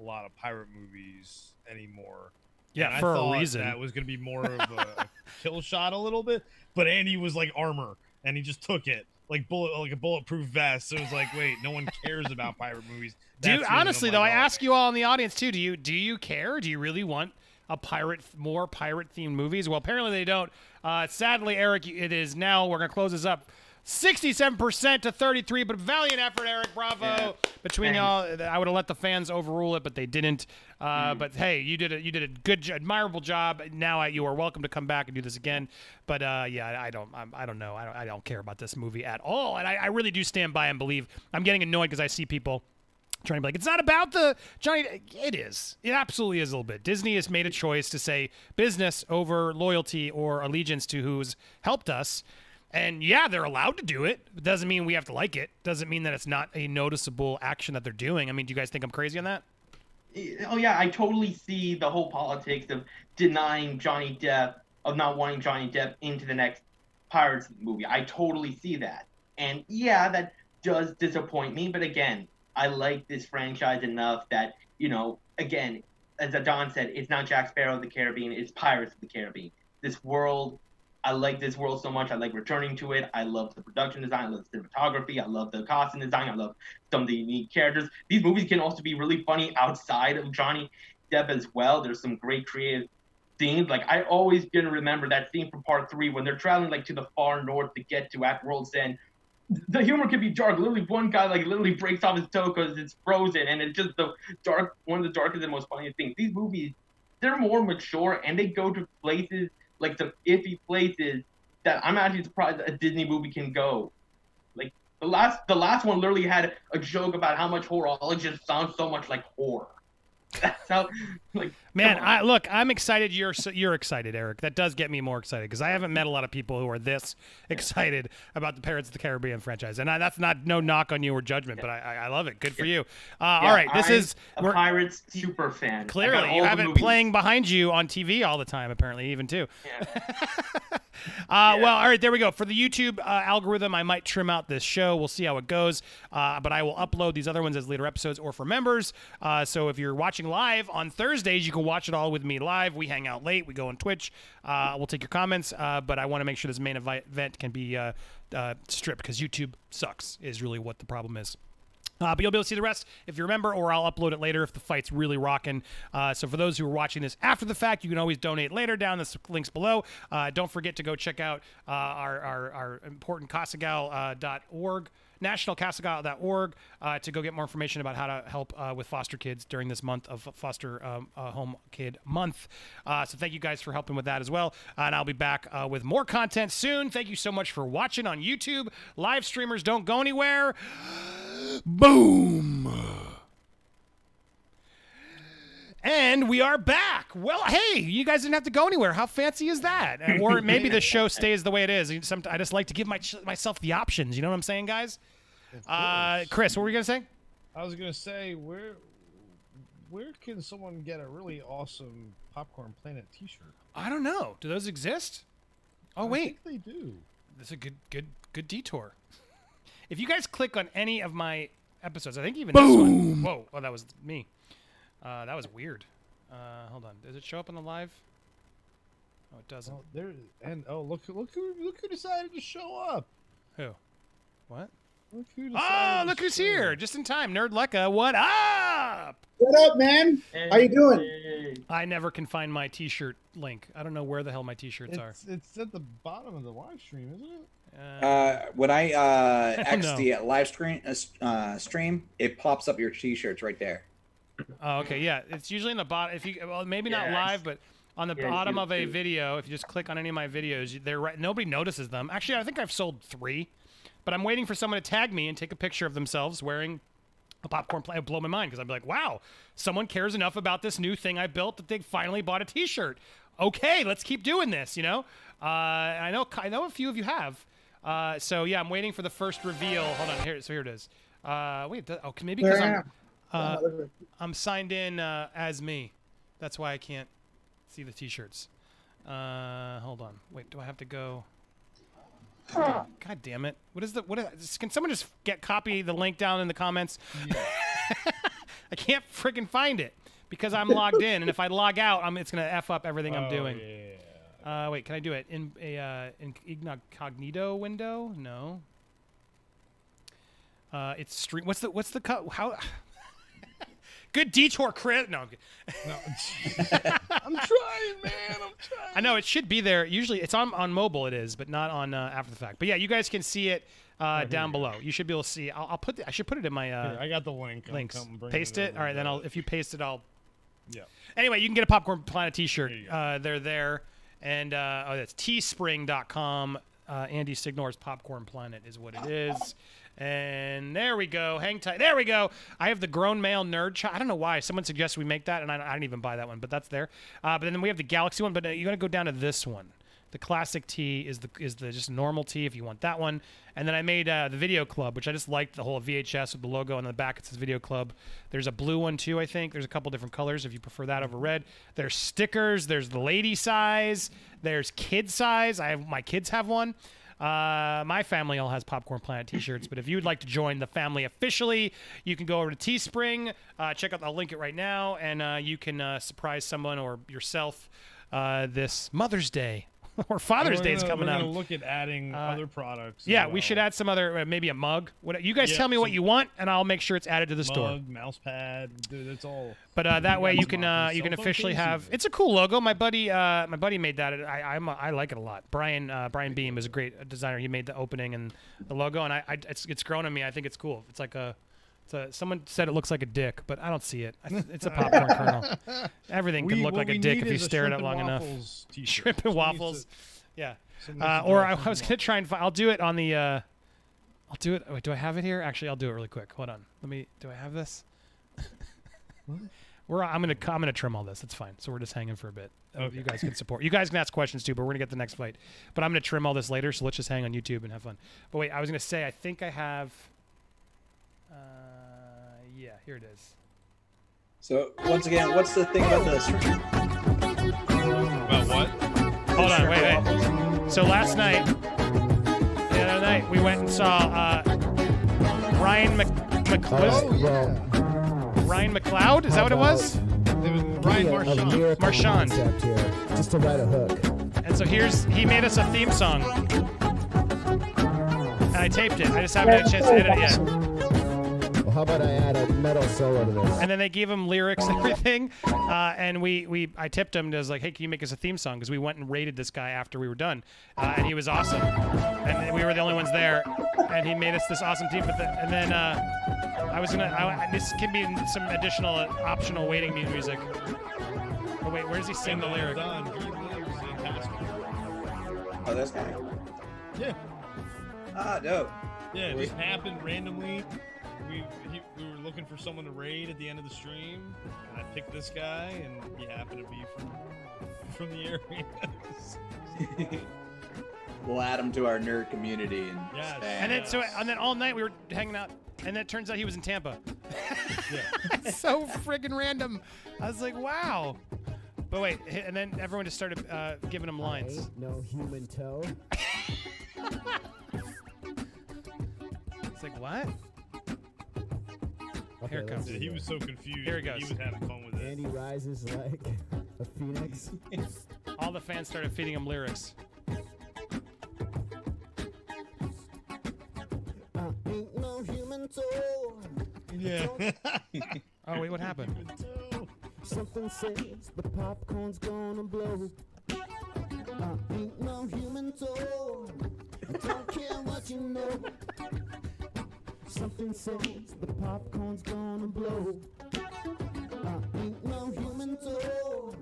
a lot of pirate movies anymore. Yeah, And for a reason. That was going to be more of a *laughs* kill shot a little bit, but Andy was like armor, and he just took it like bullet, like a bulletproof vest. So it was like, wait, no one cares about pirate movies. Do you, That's oh honestly though, I oh, ask you all in the audience too. Do you do you care? Do you really want a pirate, more pirate themed movies? Well, apparently they don't. Uh, sadly, Eric, it is now. We're gonna close this up. 67% to 33, but valiant effort, Eric. Bravo. Yeah. Between Thanks. y'all, I would have let the fans overrule it, but they didn't. Uh, Mm. But hey, you did a you did a good, admirable job. Now I, you are welcome to come back and do this again. But uh, yeah, I don't, I'm, I don't know. I don't, I don't care about this movie at all, and I, I really do stand by and believe. I'm getting annoyed because I see people trying to be like, it's not about the Johnny. It is. It absolutely is a little bit. Disney has made a choice to say business over loyalty or allegiance to who's helped us. And yeah, they're allowed to do it. It doesn't mean we have to like it. Doesn't mean that it's not a noticeable action that they're doing. I mean, do you guys think I'm crazy on that? Eh, oh yeah, I totally see the whole politics of denying Johnny Depp, of not wanting Johnny Depp into the next Pirates movie. I totally see that. And yeah, that does disappoint me, but again, I like this franchise enough that, you know, again, as Don said, it's not Jack Sparrow of the Caribbean, it's Pirates of the Caribbean. This world, I like this world so much. I like returning to it. I love the production design. I love the cinematography. I love the costume design. I love some of the unique characters. These movies can also be really funny outside of Johnny Depp as well. There's some great creative scenes. Like I always gonna remember that scene from part three when they're traveling like to the far north to get to at World's End the humor can be dark. Literally, one guy like literally breaks off his toe because it's frozen, and it's just the dark, one of the darkest and most funniest things. These movies, they're more mature, and they go to places like some iffy places that I'm actually surprised a Disney movie can go. Like the last, the last one literally had a joke about how much horologist sounds so much like horror. *laughs* That's how, like, man. I look. I'm excited. You're you're excited, Eric. That does get me more excited because I haven't met a lot of people who are this excited about the Pirates of the Caribbean franchise, and I, that's not no knock on you or judgment, but I, I love it. Good for you. Uh, yeah, all right, this I'm is a Pirates super fan. Clearly, you have it playing behind you on TV all the time. Apparently, even too. Yeah. *laughs* *laughs* uh, yeah. Well, all right, there we go. For the YouTube uh, algorithm, I might trim out this show. We'll see how it goes. Uh, but I will upload these other ones as later episodes or for members. Uh, so if you're watching live on Thursdays, you can watch it all with me live. We hang out late. We go on Twitch. Uh, we'll take your comments. Uh, but I want to make sure this main event can be stripped because YouTube sucks. Is really what the problem is. Uh, but you'll be able to see the rest if you remember, or I'll upload it later if the fight's really rocking. Uh, so for those who are watching this after the fact, you can always donate later down the links below. Uh, don't forget to go check out uh, our, our, our, important Casagal.org. NationalCasagal.org uh, to go get more information about how to help uh, with foster kids during this month of Foster um, Home Kid Month. so thank you guys for helping with that as well. and I'll be back with more content soon. Thank you so much for watching on YouTube. Live streamers don't go anywhere. *gasps* Boom. And we are back. Well, hey, you guys didn't have to go anywhere. How fancy is that? Or *laughs* maybe the show stays the way it is. I just like to give my, myself the options. You know what I'm saying, guys? Uh, Chris, what were you gonna say? I was gonna say where where can someone get a really awesome Popcorn Planet T-shirt? I don't know. Do those exist? Oh I wait, they do. That's a good good good detour. If you guys click on any of my episodes, I think even Boom. this one. Whoa! Oh, that was me. Uh, that was weird. Uh, hold on. Does it show up on the live? Oh, it doesn't. Oh, there and oh look look who look who decided to show up. Who? What? Look who oh, look who's here! Just in time, Nerd Lecca. What up? What up, man? Hey, How you doing? I never can find my T-shirt link. I don't know where the hell my T-shirts are. It's, it's at the bottom of the live stream, isn't it? Uh, Uh, when I uh, *laughs* X the live screen uh, uh, stream, it pops up your T-shirts right there. Oh, okay, yeah. It's usually in the bottom. If you, well, maybe not Yes. live, but on the Yeah, bottom you of a do. video, if you just click on any of my videos, you- they're right. Nobody notices them. Actually, I think I've sold three, but I'm waiting for someone to tag me and take a picture of themselves wearing a popcorn plant. Blow my mind because I'd be like, wow, someone cares enough about this new thing I built that they finally bought a T-shirt. Okay, let's keep doing this. You know, uh, I know I know a few of you have. Uh, so yeah, I'm waiting for the first reveal. Hold on, here. So here it is. Uh, wait, th- oh, maybe because Where I'm. Am? Uh, look at- I'm signed in uh, as me. That's why I can't see the T-shirts. Uh, hold on. Wait, do I have to go? God damn it! What is the what? Is, can someone just get copy the link down in the comments? *laughs* I can't freaking find it because I'm logged in, and if I log out, I'm it's gonna f up everything I'm Oh, doing. Yeah. Uh, wait, can I do it in a uh, in incognito window? No. Uh, it's stream. What's the what's the co- how? Good detour, Chris. No, I'm. No, *laughs* I'm trying, man. I'm trying. I know it should be there. Usually, it's on on mobile. It is, but not on uh, after the fact. But yeah, you guys can see it uh, here down below. You should be able to see. I'll, I'll put. The, I should put it in my uh, Here, I got the link. I'm links. Paste it. over All right, then I'll. If you paste it, I'll. Yeah. Anyway, you can get a Popcorn Planet T-shirt. There. Uh, they're there, and uh, oh, that's teespring.com. Uh, Andy Signore's Popcorn Planet is what it is. And there we go. Hang tight. There we go. I have the grown male nerd. I don't know why. Someone suggested we make that, and I, I didn't even buy that one, but that's there. Uh, but then we have the Galaxy one. But uh, you got to go down to this one. The classic tee is the is the just normal tee if you want that one. And then I made uh, the video club, which I just liked the whole VHS with the logo on the back. It says video club. There's a blue one too, I think. There's a couple different colors if you prefer that over red. There's stickers. There's the lady size. There's kid size. I have my kids have one. Uh, my family all has Popcorn Planet t-shirts, but if you would like to join the family officially, you can go over to Teespring. Uh, check out, I'll link it right now, and uh, you can uh, surprise someone or yourself uh, this Mother's Day *laughs* or Father's Day is coming we're up. gonna look at adding Uh, other products. Yeah, well. we should add some other, uh, maybe a mug. What you guys Yeah, tell me what you want, and I'll make sure it's added to the mug, store. mouse pad. Dude, that's all. But uh, that way you can uh, you can officially have. even. It's a cool logo. My buddy uh, my buddy made that. I I'm I like it a lot. Brian uh, Brian Beam is a great designer. He made the opening and the logo, and I, I it's it's grown on me. I think it's cool. It's like a. It's someone said it looks like a dick, but I don't see it. It's a *laughs* popcorn kernel. Everything We- can look like a dick if you stare at it long enough. *laughs* t-shirt. Shrimp and waffles. Yeah. Uh, or draw I was gonna try and. Fi- I'll do it on the. Uh, I'll do it. Wait, do I have it here? Actually, I'll do it really quick. Hold on. Let me. Do I have this? what? We're. I'm gonna. I'm gonna trim all this. That's fine. So we're just hanging for a bit. Uh, Okay. You guys can support. You guys can ask questions too, but we're gonna get the next fight. But I'm gonna trim all this later. So let's just hang on YouTube and have fun. But wait, I was gonna say. I think I have. Yeah. Here it is. So once again, what's the thing about the shrimp? About what? Hold on. Wait. Wait. So last night, the other night, we went and saw uh, Ryan Mc, Mc, was Oh, well, Ryan McLeod. Is that what it was? It was Ryan Marchand. Marchand. just to write a hook. And so here's he made us a theme song, and I taped it. I just haven't had a chance to edit it yet. Well, how about I add a metal solo to this? And then they gave him lyrics and everything, uh, and we we I tipped him. and was like, hey, can you make us a theme song? Because we went and rated this guy after we were done, uh, and he was awesome. And we were the only ones there, and he made us this awesome team. But the, and then uh, I was gonna I, this can be some additional uh, optional waiting music. Oh wait, where does he sing the And, lyric? Don, he lives in Pasco. Oh, this guy. Yeah. Ah, no. Yeah, it just happened randomly. We he, we were looking for someone to raid at the end of the stream, and I picked this guy, and he happened to be from from the area. *laughs* We'll add him to our nerd community and. Yes. And then so and then all night we were hanging out, and then it turns out he was in Tampa. *laughs* yeah. *laughs* so friggin' random. I was like, wow. But wait, and then everyone just started uh, giving him lines. Ain't no human toe. It's like, what? Okay, Here it comes. Yeah, he was so confused. Here he goes. He was having fun with it. Andy rises like a phoenix. *laughs* All the fans started feeding him lyrics. Uh, ain't no human toe. Yeah. *laughs* Oh wait, what happened? Something says the popcorn's gonna blow. Uh, ain't no human toe. I don't care what you know. Something says the popcorn's gonna blow. Uh, ain't no human toe.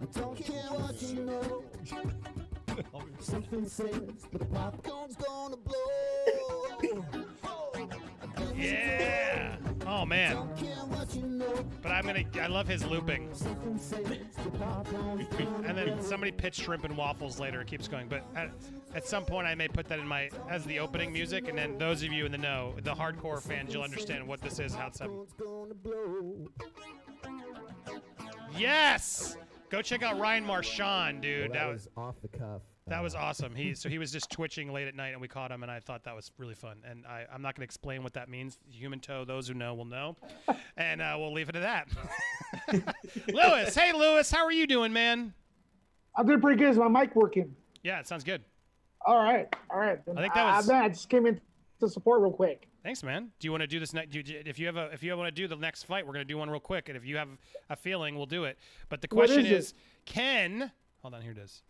I don't care what you know. Something says the popcorn's gonna blow. *laughs* Yeah. Oh man. But I'm gonna. I love his looping. Something says the popcorn's gonna And then somebody pitched shrimp and waffles later. It keeps going. But at, at some point, I may put that in my as the opening music. And then those of you in the know, the hardcore fans, you'll understand what this is. How it's happening. popcorn's gonna blow. Yes. Go check out Ryan Marchand, dude. Well, that that was off the cuff. That Uh, was awesome. He so he *laughs* was just twitching late at night, and we caught him, and I thought that was really fun. And I, I'm not going to explain what that means. Human toe. Those who know will know, *laughs* and uh, we'll leave it at that. *laughs* Lewis, hey Lewis, how are you doing, man? I'm doing pretty good. Is my mic working? Yeah, it sounds good. All right, all right. I think that was- I, I just came in to support real quick. Thanks, man. Do you want to do this next? If you have a, if you want to do the next fight, we're going to do one real quick, and if you have a feeling, we'll do it. But the What question is is, can hold on, here it is.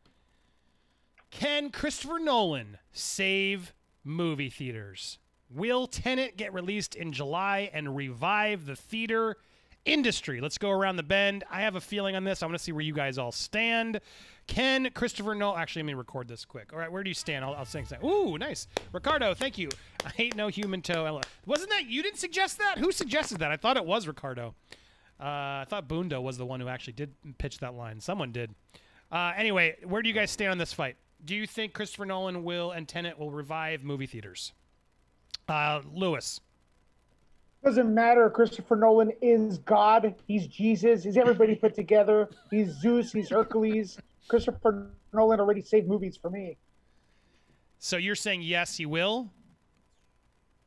Can Christopher Nolan save movie theaters? Will Tenet get released in July and revive the theater industry? Let's go around the bend. I have a feeling on this. I want to see where you guys all stand. Can Christopher Nolan actually let me record this quick? All right, where do you stand? I'll, I'll sing. sing. Ooh, nice, Ricardo. Thank you. I hate no human toe. Wasn't that you? Didn't suggest that? Who suggested that? I thought it was Ricardo. Uh, I thought Bundo was the one who actually did pitch that line. Someone did. Uh, anyway, where do you guys stand on this fight? Do you think Christopher Nolan will and Tenet will revive movie theaters? Uh, Lewis. Doesn't matter. Christopher Nolan is God. He's Jesus. He's everybody put together. He's Zeus. He's Hercules. Christopher Nolan already saved movies for me. So you're saying yes, he will?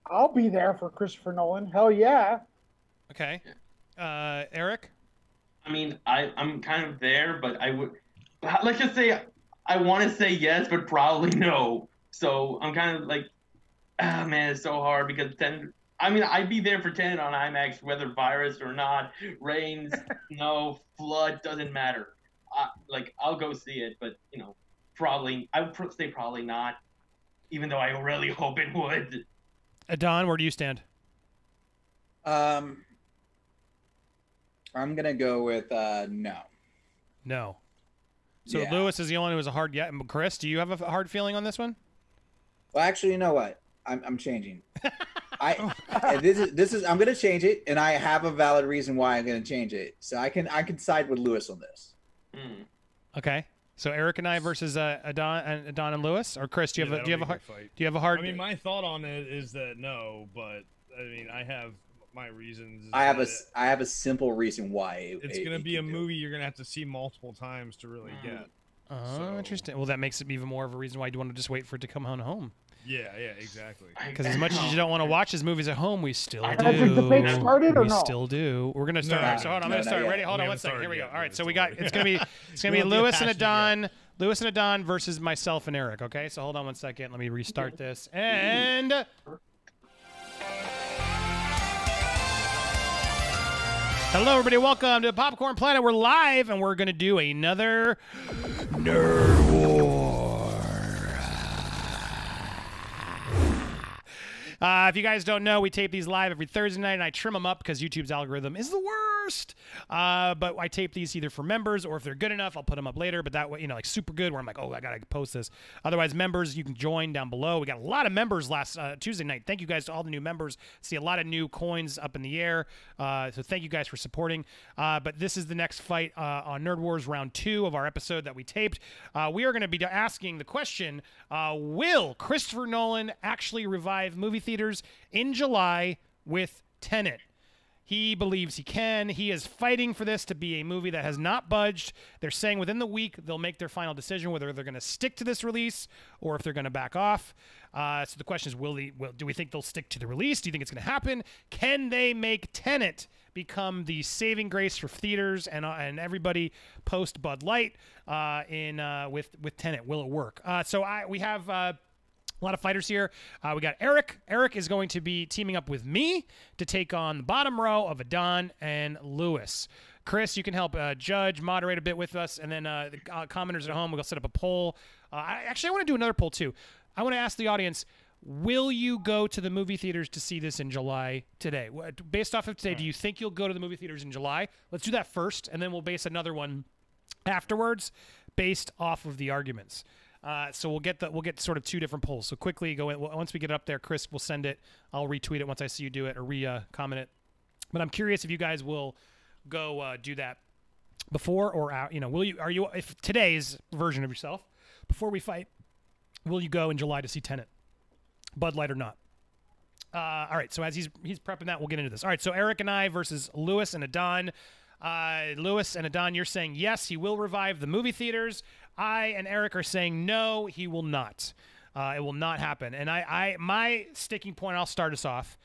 I'll be there for Christopher Nolan. Hell yeah. Okay. Uh, Eric. I mean, I I'm kind of there, but I would let's just say I want to say yes, but probably no. So I'm kind of like, ah, man, it's so hard because ten. I mean, I'd be there for ten on IMAX, whether virus or not, rains, *laughs* no, flood, doesn't matter. I, like I'll go see it, but you know, probably I would say probably not, even though I really *laughs* hope it would. Don, where do you stand? Um, I'm gonna go with uh, no. No. So Yeah. Lewis is the only one who has a hard yet. Chris, do you have a hard feeling on this one? Well, actually, you know what? I'm I'm changing. *laughs* I this is this is I'm gonna change it, and I have a valid reason why I'm gonna change it. So I can I can side with Lewis on this. Hmm. Okay. So Eric and I versus uh, Adon and Adon and Lewis, or Chris, do you Yeah, have a, do you have a hard fight. do you have a hard? I mean, my thought on it is that no, but I mean, I have my reasons. I have a that s- I have a simple reason why it- It's it- gonna it be a can it. movie you're gonna have to see multiple times to really Mm. get. oh, so- interesting. Well, that makes it even more of a reason why you want to just wait for it to come on home. Yeah, yeah, exactly. Because as much as you don't want to watch his movies at home, we still I- do. Has the debate started or we no? still do. We're gonna start. No, all right, so hold on, I'm no, gonna start. Ready? Hold We on one. Here we go. started All yet, right, but so we got. It's gonna be. *laughs* It's gonna be Lewis and to hash Adon. Lewis and Adon versus myself and Eric. Okay, so hold on one second. Let me restart this. And hello, everybody. Welcome to Popcorn Planet. We're live, and we're gonna do another Nerd War. Uh, if you guys don't know, we tape these live every Thursday night, and I trim them up because YouTube's algorithm is the worst. Uh, but I tape these either for members, or if they're good enough, I'll put them up later. But that way, you know, like super good, where I'm like, oh, I gotta post this. Otherwise, members, you can join down below. We got a lot of members last uh, Tuesday night. Thank you guys to all the new members. See a lot of new coins up in the air. Uh, so thank you guys for supporting. Uh, but this is the next fight uh, on Nerd Wars round two of our episode that we taped. We are going to be asking the question: Will Christopher Nolan actually revive movie theaters in July with Tenet? He believes he can. He is fighting for this to be a movie that has not budged. They're saying within the week they'll make their final decision whether they're going to stick to this release or if they're going to back off. Uh, so the question is, will they? Will, do we think they'll stick to the release? Do you think it's going to happen? Can they make Tenet become the saving grace for theaters and uh, and everybody post Bud Light uh, in uh, with with Tenet? Will it work? Uh, so I we have. A lot of fighters here. Uh, we got Eric. Eric is going to be teaming up with me to take on the bottom row of Adon and Lewis. Chris, you can help uh, judge, moderate a bit with us, and then uh, the uh, commenters at home, we'll set up a poll. Uh, I, actually, I want to do another poll too. I want to ask the audience. Will you go to the movie theaters to see this in July today? Based off of today, do you think you'll go to the movie theaters in July? Let's do that first, and then we'll base another one afterwards based off of the arguments. Uh, so we'll get the we'll get sort of two different polls. So quickly go in, once we get it up there, Chris will send it. I'll retweet it once I see you do it or re uh, comment it. But I'm curious if you guys will go uh, do that before or out. You know, will you are you if today's version of yourself before we fight? Will you go in July to see Tenet, Bud Light or not? Uh, all right. So as he's he's prepping that, we'll get into this. All right. So Eric and I versus Lewis and Adon. Uh, Lewis and Adon, you're saying yes, he will revive the movie theaters. I and Eric are saying no, he will not. Uh, it will not happen. And I, I, my sticking point. I'll start us off.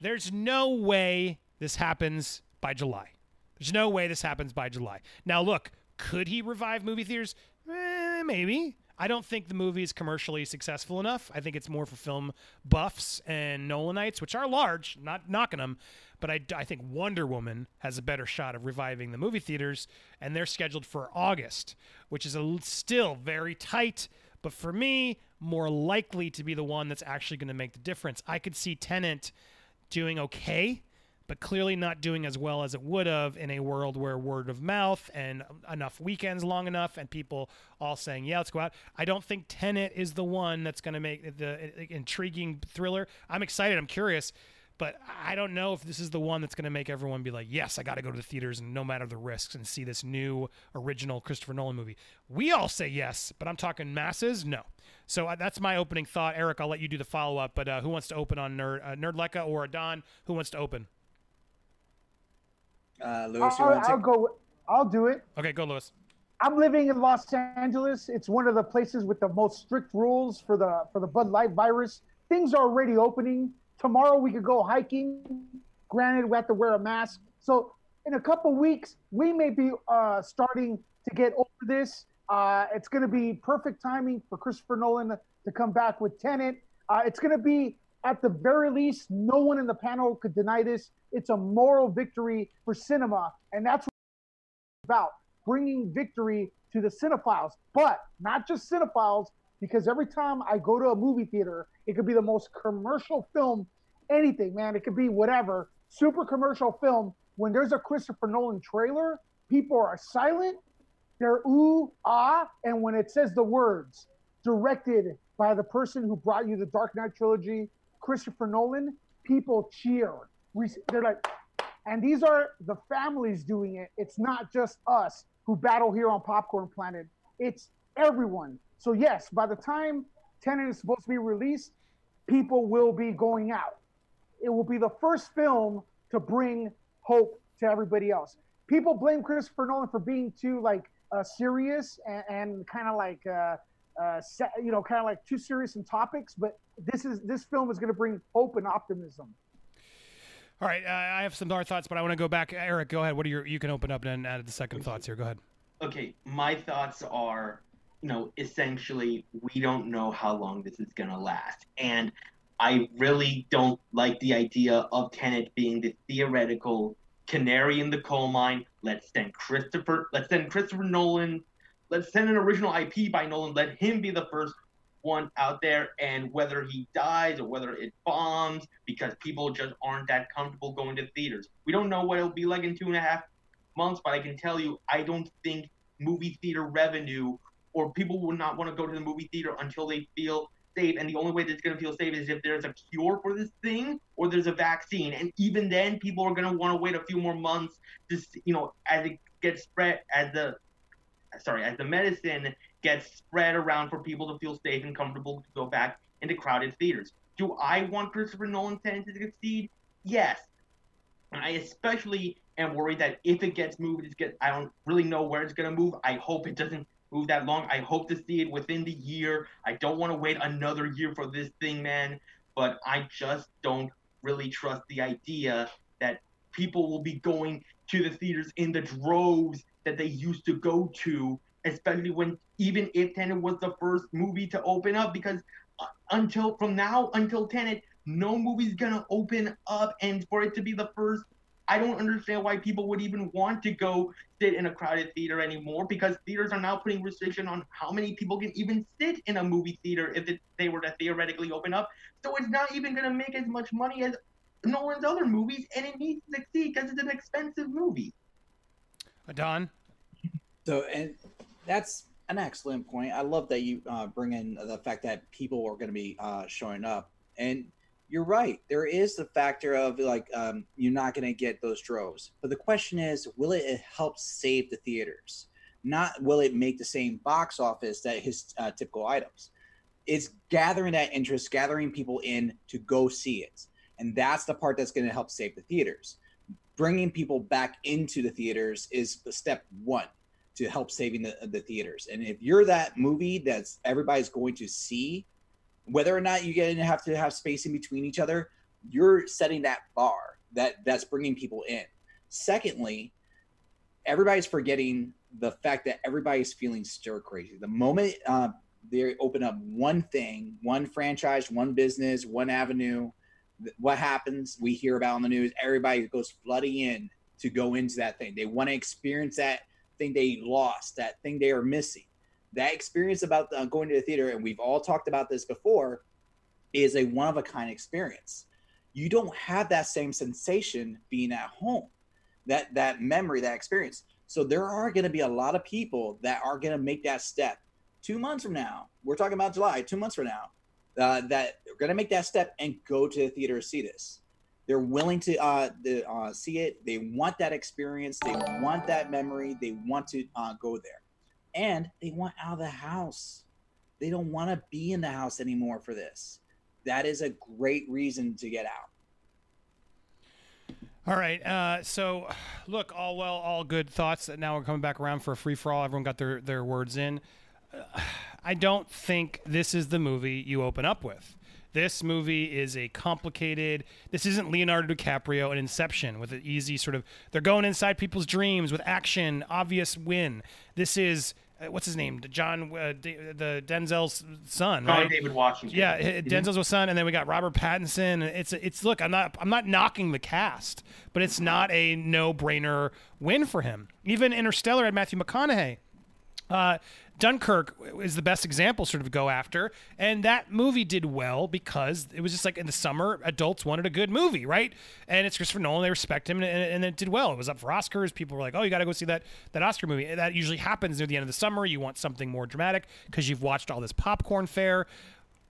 There's no way this happens by July. There's no way this happens by July. Now, look, could he revive movie theaters? Eh, maybe. I don't think the movie is commercially successful enough. I think it's more for film buffs and Nolanites, which are large, not knocking them. But I, I think Wonder Woman has a better shot of reviving the movie theaters, and they're scheduled for August, which is a, still very tight. But for me, more likely to be the one that's actually going to make the difference. I could see Tenet doing okay, but clearly not doing as well as it would have in a world where word of mouth and enough weekends long enough and people all saying, yeah, let's go out. I don't think Tenet is the one that's going to make the uh, intriguing thriller. I'm excited. I'm curious. But I don't know if this is the one that's going to make everyone be like, yes, I got to go to the theaters and no matter the risks and see this new original Christopher Nolan movie. We all say yes, but I'm talking masses, no. So uh, that's my opening thought. Eric, I'll let you do the follow up, but uh, who wants to open on Nerd uh, Nerd Lecca or Don? Who wants to open? Uh, Lewis, you I'll, want to I'll take? go. I'll do it. Okay, go Lewis. I'm living in Los Angeles. It's one of the places with the most strict rules for the for the Bud Light virus. Things are already opening. Tomorrow we could go hiking. Granted, we have to wear a mask. So in a couple weeks, we may be uh, starting to get over this. Uh, it's going to be perfect timing for Christopher Nolan to come back with Tenet. Uh, it's going to be, at the very least, no one in the panel could deny this. It's a moral victory for cinema, and that's what it's about bringing victory to the cinephiles, but not just cinephiles, because every time I go to a movie theater, it could be the most commercial film, anything, man. It could be whatever, super commercial film. When there's a Christopher Nolan trailer, people are silent, they're ooh, ah, and when it says the words directed by the person who brought you the Dark Knight trilogy, Christopher Nolan, people cheer. We- They're like, and these are the families doing it. It's not just us who battle here on Popcorn Planet. It's everyone. So yes, by the time Tenet is supposed to be released, people will be going out. It will be the first film to bring hope to everybody else. People blame Christopher Nolan for being too like uh, serious and, and kind of like uh, uh, se- you know kind of like too serious in topics, but this is this film is going to bring hope and optimism. All right, uh, I have some more thoughts, but I want to go back. Eric, go ahead. What are your? You can open up and add the second thoughts here. Go ahead. okay, my thoughts are, you know, essentially, we don't know how long this is going to last. And I really don't like the idea of Tenet being the theoretical canary in the coal mine. Let's send Christopher, let's send Christopher Nolan, let's send an original IP by Nolan. Let him be the first one out there. And whether he dies or whether it bombs, because people just aren't that comfortable going to theaters. We don't know what it'll be like in two and a half months, but I can tell you, I don't think movie theater revenue or people will not want to go to the movie theater until they feel safe. And the only way that's going to feel safe is if there's a cure for this thing or there's a vaccine. And even then, people are going to want to wait a few more months to, you know, as it gets spread, as the, sorry, as the medicine gets spread around for people to feel safe and comfortable to go back into crowded theaters. Do I want Christopher Nolan Tenet to succeed? Yes. I especially am worried that if it gets moved, it's get I don't really know where it's gonna move. I hope it doesn't move that long. I hope to see it within the year. I don't want to wait another year for this thing, man. But I just don't really trust the idea that people will be going to the theaters in the droves that they used to go to, especially when even if Tenet was the first movie to open up, because uh, until from now until Tenet, no movie's gonna open up, and for it to be the first, I don't understand why people would even want to go sit in a crowded theater anymore because theaters are now putting restriction on how many people can even sit in a movie theater if it, they were to theoretically open up. So it's not even gonna make as much money as Nolan's other movies, and it needs to succeed because it's an expensive movie. Don. So, and that's an excellent point. I love that you uh, bring in the fact that people are going to be uh, showing up, and you're right. There is the factor of like um, you're not going to get those droves, but the question is, will it help save the theaters? Not will it make the same box office that his uh, typical items? It's gathering that interest, gathering people in to go see it, and that's the part that's going to help save the theaters. Bringing people back into the theaters is step one to help saving the, the theaters. And if you're that movie that's everybody's going to see, whether or not you're going to have to have space in between each other, you're setting that bar that that's bringing people in. Secondly, everybody's forgetting the fact that everybody's feeling stir crazy. The moment uh, they open up one thing, one franchise, one business, one avenue, th- what happens? We hear about on the news. Everybody goes flooding in to go into that thing. They want to experience that thing they lost, that thing they are missing. That experience about uh, going to the theater, and we've all talked about this before, is a one of a kind experience. You don't have that same sensation being at home, that that memory, that experience. So there are going to be a lot of people that are going to make that step. Two months from now, we're talking about July. Two months from now, uh, that are going to make that step and go to the theater to see this. They're willing to uh, the, uh, see it. They want that experience. They want that memory. They want to uh, go there, and they want out of the house. They don't want to be in the house anymore for this. That is a great reason to get out. All right. Uh, so, look, all well, all good thoughts. That now we're coming back around for a free for all. Everyone got their, their words in. Uh, I don't think this is the movie you open up with. This movie is a complicated. This isn't Leonardo DiCaprio and Inception with an easy sort of. They're going inside people's dreams with action, obvious win. This is uh, what's his name? John, uh, D- the Denzel's son, John right? David Washington. Yeah, h- Denzel's son, and then we got Robert Pattinson. It's it's look, I'm not I'm not knocking the cast, but it's not a no brainer win for him. Even Interstellar had Matthew McConaughey. Uh, Dunkirk is the best example, sort of go after, and that movie did well because it was just like in the summer, adults wanted a good movie, right? And it's Christopher Nolan; they respect him, and, and it did well. It was up for Oscars. People were like, "Oh, you got to go see that that Oscar movie." That usually happens near the end of the summer. You want something more dramatic because you've watched all this popcorn fare.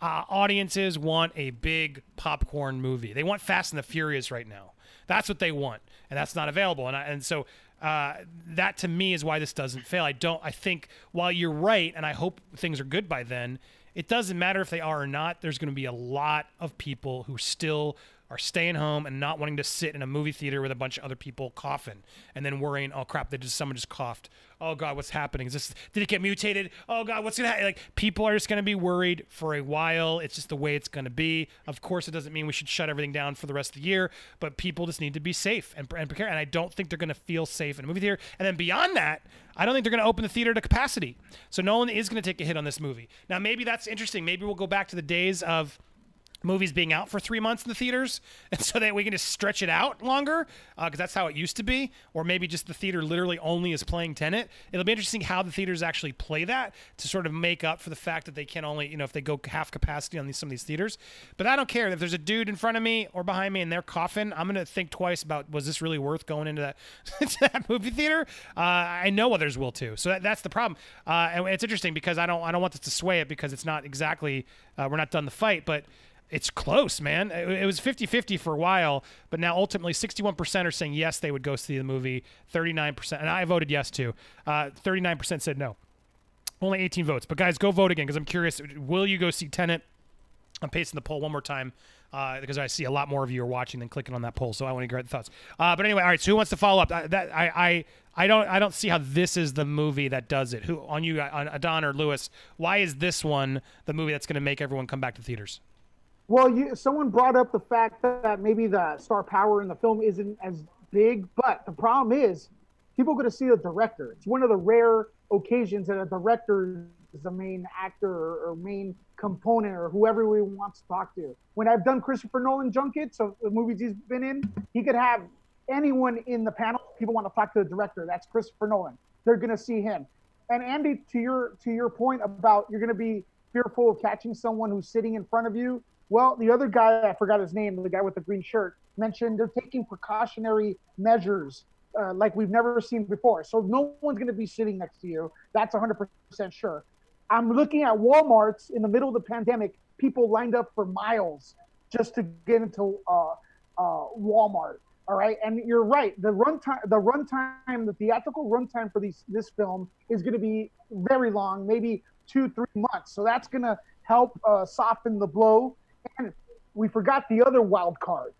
Uh, audiences want a big popcorn movie. They want Fast and the Furious right now. That's what they want, and that's not available. And I, and so uh, that to me is why this doesn't fail. I don't. I think while you're right, and I hope things are good by then, it doesn't matter if they are or not. There's going to be a lot of people who still are staying home and not wanting to sit in a movie theater with a bunch of other people coughing and then worrying, oh crap, they just someone just coughed. Oh god, what's happening? Is this did it get mutated? Oh god, what's gonna happen? Like people are just gonna be worried for a while. It's just the way it's gonna be. Of course, it doesn't mean we should shut everything down for the rest of the year, but people just need to be safe and, and prepare. And I don't think they're gonna feel safe in a movie theater. And then beyond that, I don't think they're going to open the theater to capacity. So Nolan is going to take a hit on this movie. Now, maybe that's interesting. Maybe we'll go back to the days of movies being out for three months in the theaters, *laughs* and so that we can just stretch it out longer, because that's how it used to be. Or maybe just the theater literally only is playing Tenet. It'll be interesting how the theaters actually play that to sort of make up for the fact that they can only, you know, if they go half capacity on these some of these theaters. But I don't care if there's a dude in front of me or behind me and they're coughing. I'm gonna think twice about was this really worth going into that *laughs* that movie theater. Uh, I know others will too, so that, that's the problem. Uh, and it's interesting because I don't I don't want this to sway it because it's not exactly uh, we're not done the fight, but it's close, man. It, was 50 50 for a while, but now ultimately 61% are saying yes, they would go see the movie. 39%, and I voted yes too. Uh, 39% said no. Only 18 votes. But guys, go vote again because I'm curious. Will you go see Tenet? I'm pasting the poll one more time uh, because I see a lot more of you are watching than clicking on that poll. So I want to get the thoughts. Uh, but anyway, all right. So who wants to follow up? Uh, that I, I I don't I don't see how this is the movie that does it. Who on you on Adon or Lewis? Why is this one the movie that's going to make everyone come back to theaters? Well, you, someone brought up the fact that maybe the star power in the film isn't as big, but the problem is people going to see the director. It's one of the rare occasions that a director is the main actor or, or main component or whoever we want to talk to. When I've done Christopher Nolan junkets of the movies he's been in, he could have anyone in the panel. People want to talk to the director. That's Christopher Nolan. They're going to see him. And Andy, to your to your point about you're going to be fearful of catching someone who's sitting in front of you. Well, the other guy, I forgot his name, the guy with the green shirt, mentioned they're taking precautionary measures uh, like we've never seen before. So no one's going to be sitting next to you. That's 100% sure. I'm looking at Walmarts in the middle of the pandemic. People lined up for miles just to get into uh, uh, Walmart. All right, and you're right. The runtime, the runtime, the theatrical runtime for these this film is going to be very long, maybe two, three months. So that's going to help uh, soften the blow. We forgot the other wild card,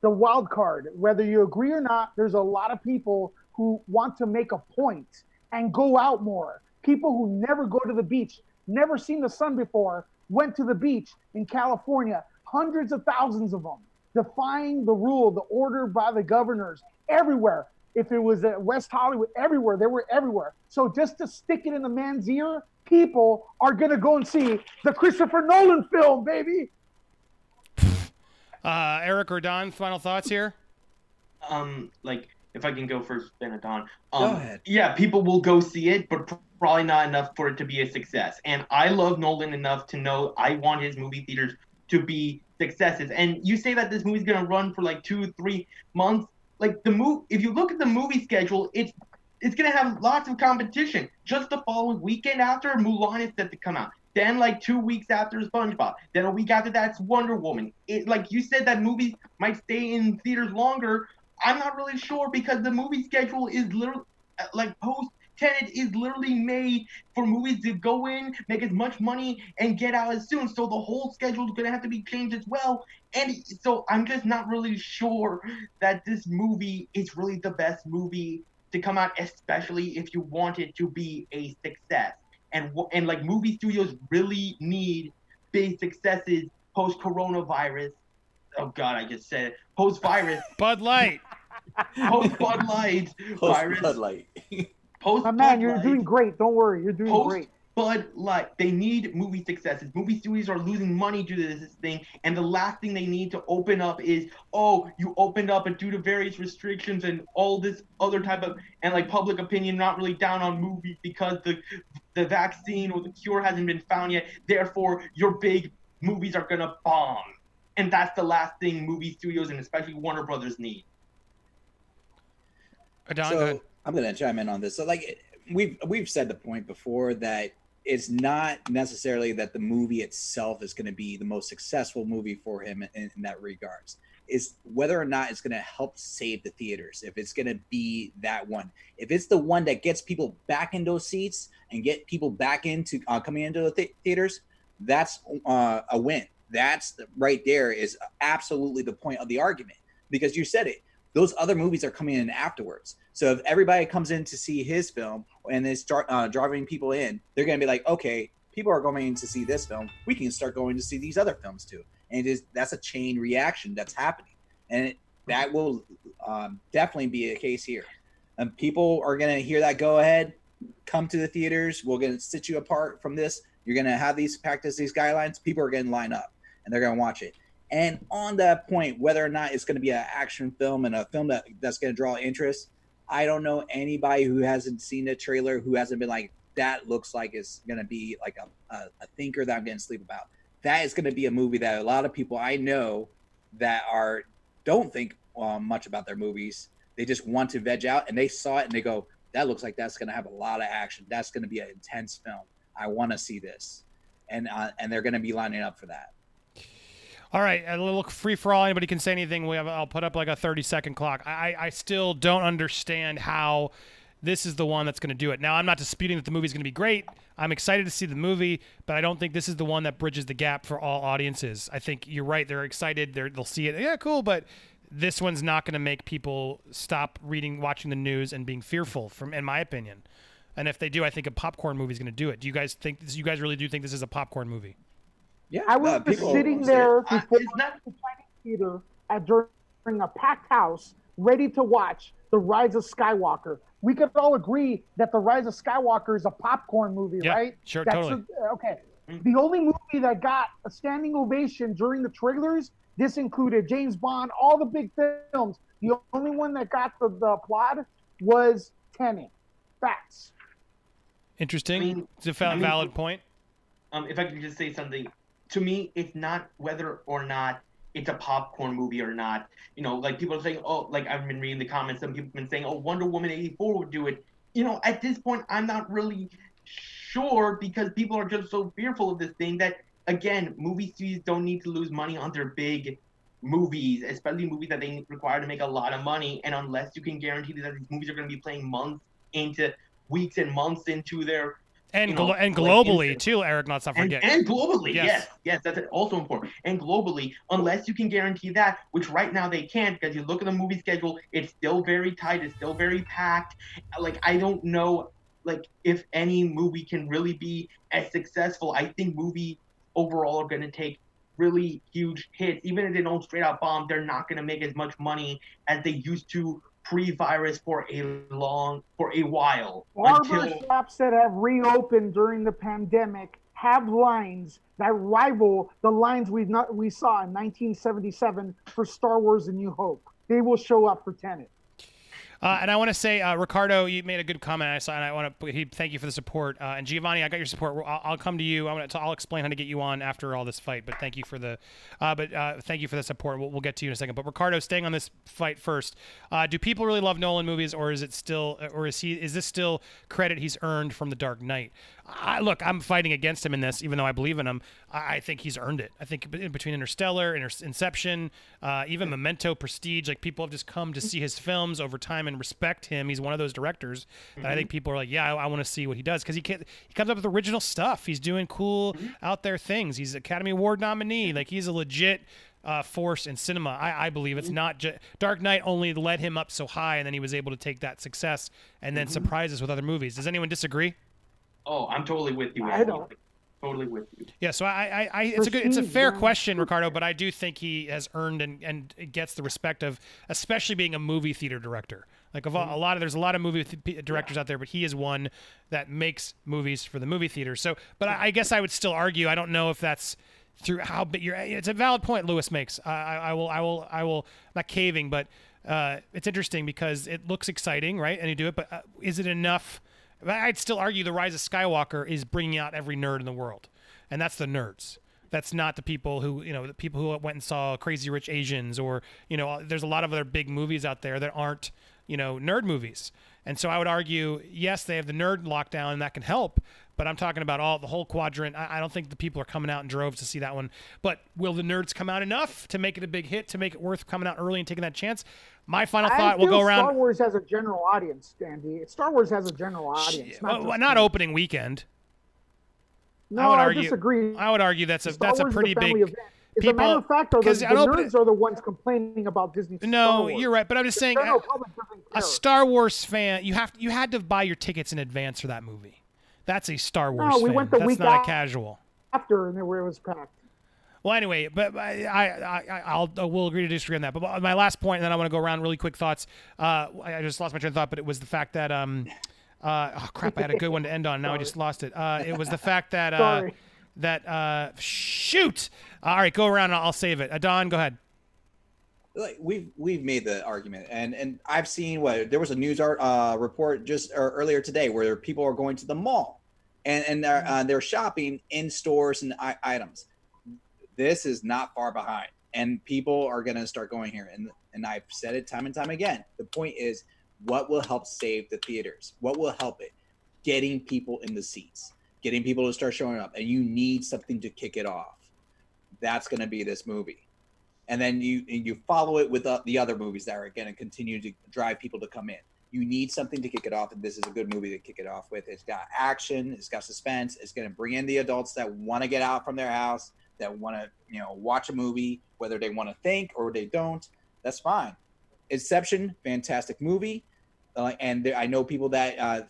the wild card. Whether you agree or not, there's a lot of people who want to make a point and go out more. People who never go to the beach, never seen the sun before, went to the beach in California. Hundreds of thousands of them, defying the rule, the order by the governors everywhere. If it was at West Hollywood, everywhere, they were everywhere. So just to stick it in the man's ear, people are gonna go and see the Christopher Nolan film, baby. Uh, Eric or Don, final thoughts here? um like if I can go first, Benetton. Um, Go ahead. Yeah, people will go see it, but probably not enough for it to be a success. And I love Nolan enough to know I want his movie theaters to be successes. And you say that this movie's gonna run for like two, three months. Like the move, if you look at the movie schedule, it's it's gonna have lots of competition. Just the following weekend after Mulan is set to come out. Then like two weeks after SpongeBob. Then a week after that's Wonder Woman. It like you said that movies might stay in theaters longer. I'm not really sure because the movie schedule is literally like post Tenet is literally made for movies to go in, make as much money, and get out as soon. So the whole schedule is gonna have to be changed as well. And so I'm just not really sure that this movie is really the best movie to come out, especially if you want it to be a success. And and like movie studios really need big successes post coronavirus. Oh God, I just said it. Post virus. *laughs* Bud Light. post Bud Light virus. Bud Light. Post My man, Bud you're Light. doing great. Don't worry, you're doing Post great. Bud Light. They need movie successes. Movie studios are losing money due to this thing, and the last thing they need to open up is, oh, you opened up, and due to various restrictions and all this other type of and like public opinion not really down on movies because the the vaccine or the cure hasn't been found yet. Therefore, your big movies are gonna bomb, and that's the last thing movie studios and especially Warner Brothers need. Don, so I'm gonna chime in on this. So like we've we've said the point before that it's not necessarily that the movie itself is going to be the most successful movie for him in, in that regards. Is whether or not it's going to help save the theaters. If it's going to be that one. If it's the one that gets people back in those seats and get people back into uh, coming into the th- theaters, that's uh, a win. That's the, right there is absolutely the point of the argument because you said it those other movies are coming in afterwards. So if everybody comes in to see his film and they start uh, driving people in, they're going to be like, okay, people are going to see this film. We can start going to see these other films too. And it is that's a chain reaction that's happening, and it, that will um, definitely be a case here. And people are going to hear that go ahead, come to the theaters. We're going to sit you apart from this. You're going to have these practice these guidelines. People are going to line up and they're going to watch it. And on that point, whether or not it's going to be an action film and a film that, that's going to draw interest, I don't know anybody who hasn't seen the trailer who hasn't been like, that looks like it's going to be like a, a, a thinker that I'm to sleep about. That is going to be a movie that a lot of people I know that are don't think um, much about their movies. They just want to veg out and they saw it and they go, that looks like that's going to have a lot of action. That's going to be an intense film. I want to see this. And, uh, and they're going to be lining up for that. All right, a little free for all. Anybody can say anything. We have. I'll put up like a thirty second clock. I, I still don't understand how this is the one that's going to do it. Now, I'm not disputing that the movie's going to be great. I'm excited to see the movie, but I don't think this is the one that bridges the gap for all audiences. I think you're right. They're excited. They're, they'll see it. Yeah, cool. But this one's not going to make people stop reading, watching the news, and being fearful. From, in my opinion. And if they do, I think a popcorn movie is going to do it. Do you guys think? You guys really do think this is a popcorn movie? Yeah, I was uh, people sitting wanna it. there Uh, before it's not- the Chinese theater at during a packed house, ready to watch The Rise of Skywalker. We could all agree that The Rise of Skywalker is a popcorn movie, Yeah, right? sure, That's totally. a- okay. The only movie that got a standing ovation during the trailers, this included James Bond, all the big films. The only one that got the, the applaud was Tenet. Facts. Interesting. I mean- it's a fa- I mean- valid point. um, if I could just say something, to me, it's not whether or not it's a popcorn movie or not. You know, like people are saying, oh, like I've been reading the comments, some people have been saying, oh, Wonder Woman 84 would do it. You know, at this point, I'm not really sure because people are just so fearful of this thing that, again, movie studios don't need to lose money on their big movies, especially movies that they require to make a lot of money. And unless you can guarantee that these movies are going to be playing months into weeks and months into their And you know, glo- and globally instant- too, Eric. Not and, forget. and globally, Yes. yes. yes, that's also important. And globally, unless you can guarantee that, which right now they can't, because you look at the movie schedule, it's still very tight, it's still very packed. Like I don't know, like if any movie can really be as successful. I think movie overall are going to take really huge hits, even if they don't straight out bomb. They're not going to make as much money as they used to pre-virus for a long, for a while Barber until. shops that have reopened during the pandemic have lines that rival the lines we not we saw in 1977 for Star Wars: A New Hope. They will show up for Tenet. Uh, and I want to say, uh, Ricardo, you made a good comment. I saw, and I want to thank you for the support. Uh, and Giovanni, I got your support. I'll, I'll come to you. I'm gonna, I'll explain how to get you on after all this fight. But thank you for the, uh, but uh, thank you for the support. We'll, we'll get to you in a second. But Ricardo, staying on this fight first, uh, do people really love Nolan movies, or is it still, or is he, is this still credit he's earned from The Dark Knight? I, look, I'm fighting against him in this, even though I believe in him. I, I think he's earned it. I think in between Interstellar, Inter- Inception, uh, even Memento, Prestige, like people have just come to see his films over time and respect him. He's one of those directors that I think people are like, yeah, I, I want to see what he does because he can he comes up with original stuff. He's doing cool out there things. He's Academy Award nominee. Like he's a legit uh, force in cinema. I, I believe it's not just Dark Knight only led him up so high, and then he was able to take that success and then surprise us with other movies. Does anyone disagree? Oh, I'm totally with you. I don't. Totally with you. Yeah, so I, I, I it's a good, it's a fair yeah. question, Ricardo, but I do think he has earned and and gets the respect of, especially being a movie theater director. Like of all, a lot of there's a lot of movie th- directors out there, but he is one that makes movies for the movie theater. So, but I, I guess I would still argue. I don't know if that's through how but you're. It's a valid point Lewis makes. I, I, I will, I will, I will. Not caving, but uh, it's interesting because it looks exciting, right? And you do it, but uh, is it enough? I'd still argue the Rise of Skywalker is bringing out every nerd in the world, and that's the nerds. That's not the people who you know the people who went and saw Crazy Rich Asians or you know there's a lot of other big movies out there that aren't you know nerd movies. And so I would argue yes they have the nerd lockdown and that can help, but I'm talking about all the whole quadrant. I, I don't think the people are coming out in droves to see that one. But will the nerds come out enough to make it a big hit to make it worth coming out early and taking that chance? My final I thought. Feel go around. Star Wars has a general audience, Andy. Star Wars has a general audience. Just well, not opening weekend. No, I would I, argue- disagree. I would argue that's a Star that's a Wars is pretty family big. event. As a matter people- of fact, are the, the I nerds are the ones complaining about Disney. No, you're right, but I'm just The saying uh, a, a. Star Wars fan, you have you had to buy your tickets in advance for that movie. That's a Star Wars No, we fan. went the That's week not a casual. after, and it was packed. Well, anyway, but I, I, I I'll I will agree to disagree on that. But my last point, and then I want to go around really quick thoughts. Uh, I just lost my train of thought, but it was the fact that um, uh, oh crap, I had a good one to end on. Now I just *laughs* lost it. Uh, it was the fact that uh, that uh, shoot. All right, go around. and I'll save it. Uh, Don, go ahead. Like we've we've made the argument and and i've seen what there was a news art uh report just uh, earlier today where people are going to the mall and and they're, uh, they're shopping in stores and I- items. This is not far behind and people are going to start going here and and i've said it time and time again. The point is what will help save the theaters? What will help it? Getting people in the seats getting people to start showing up and you need something to kick it off. That's going to be this movie and then you and you follow it with uh, the other movies that are going to continue to drive people to come in. You need something to kick it off, and this is a good movie to kick it off with. It's got action, it's got suspense, it's going to bring in the adults that want to get out from their house, that want to you know watch a movie, whether they want to think or they don't. That's fine. Inception, fantastic movie, uh, and there, I know people that uh,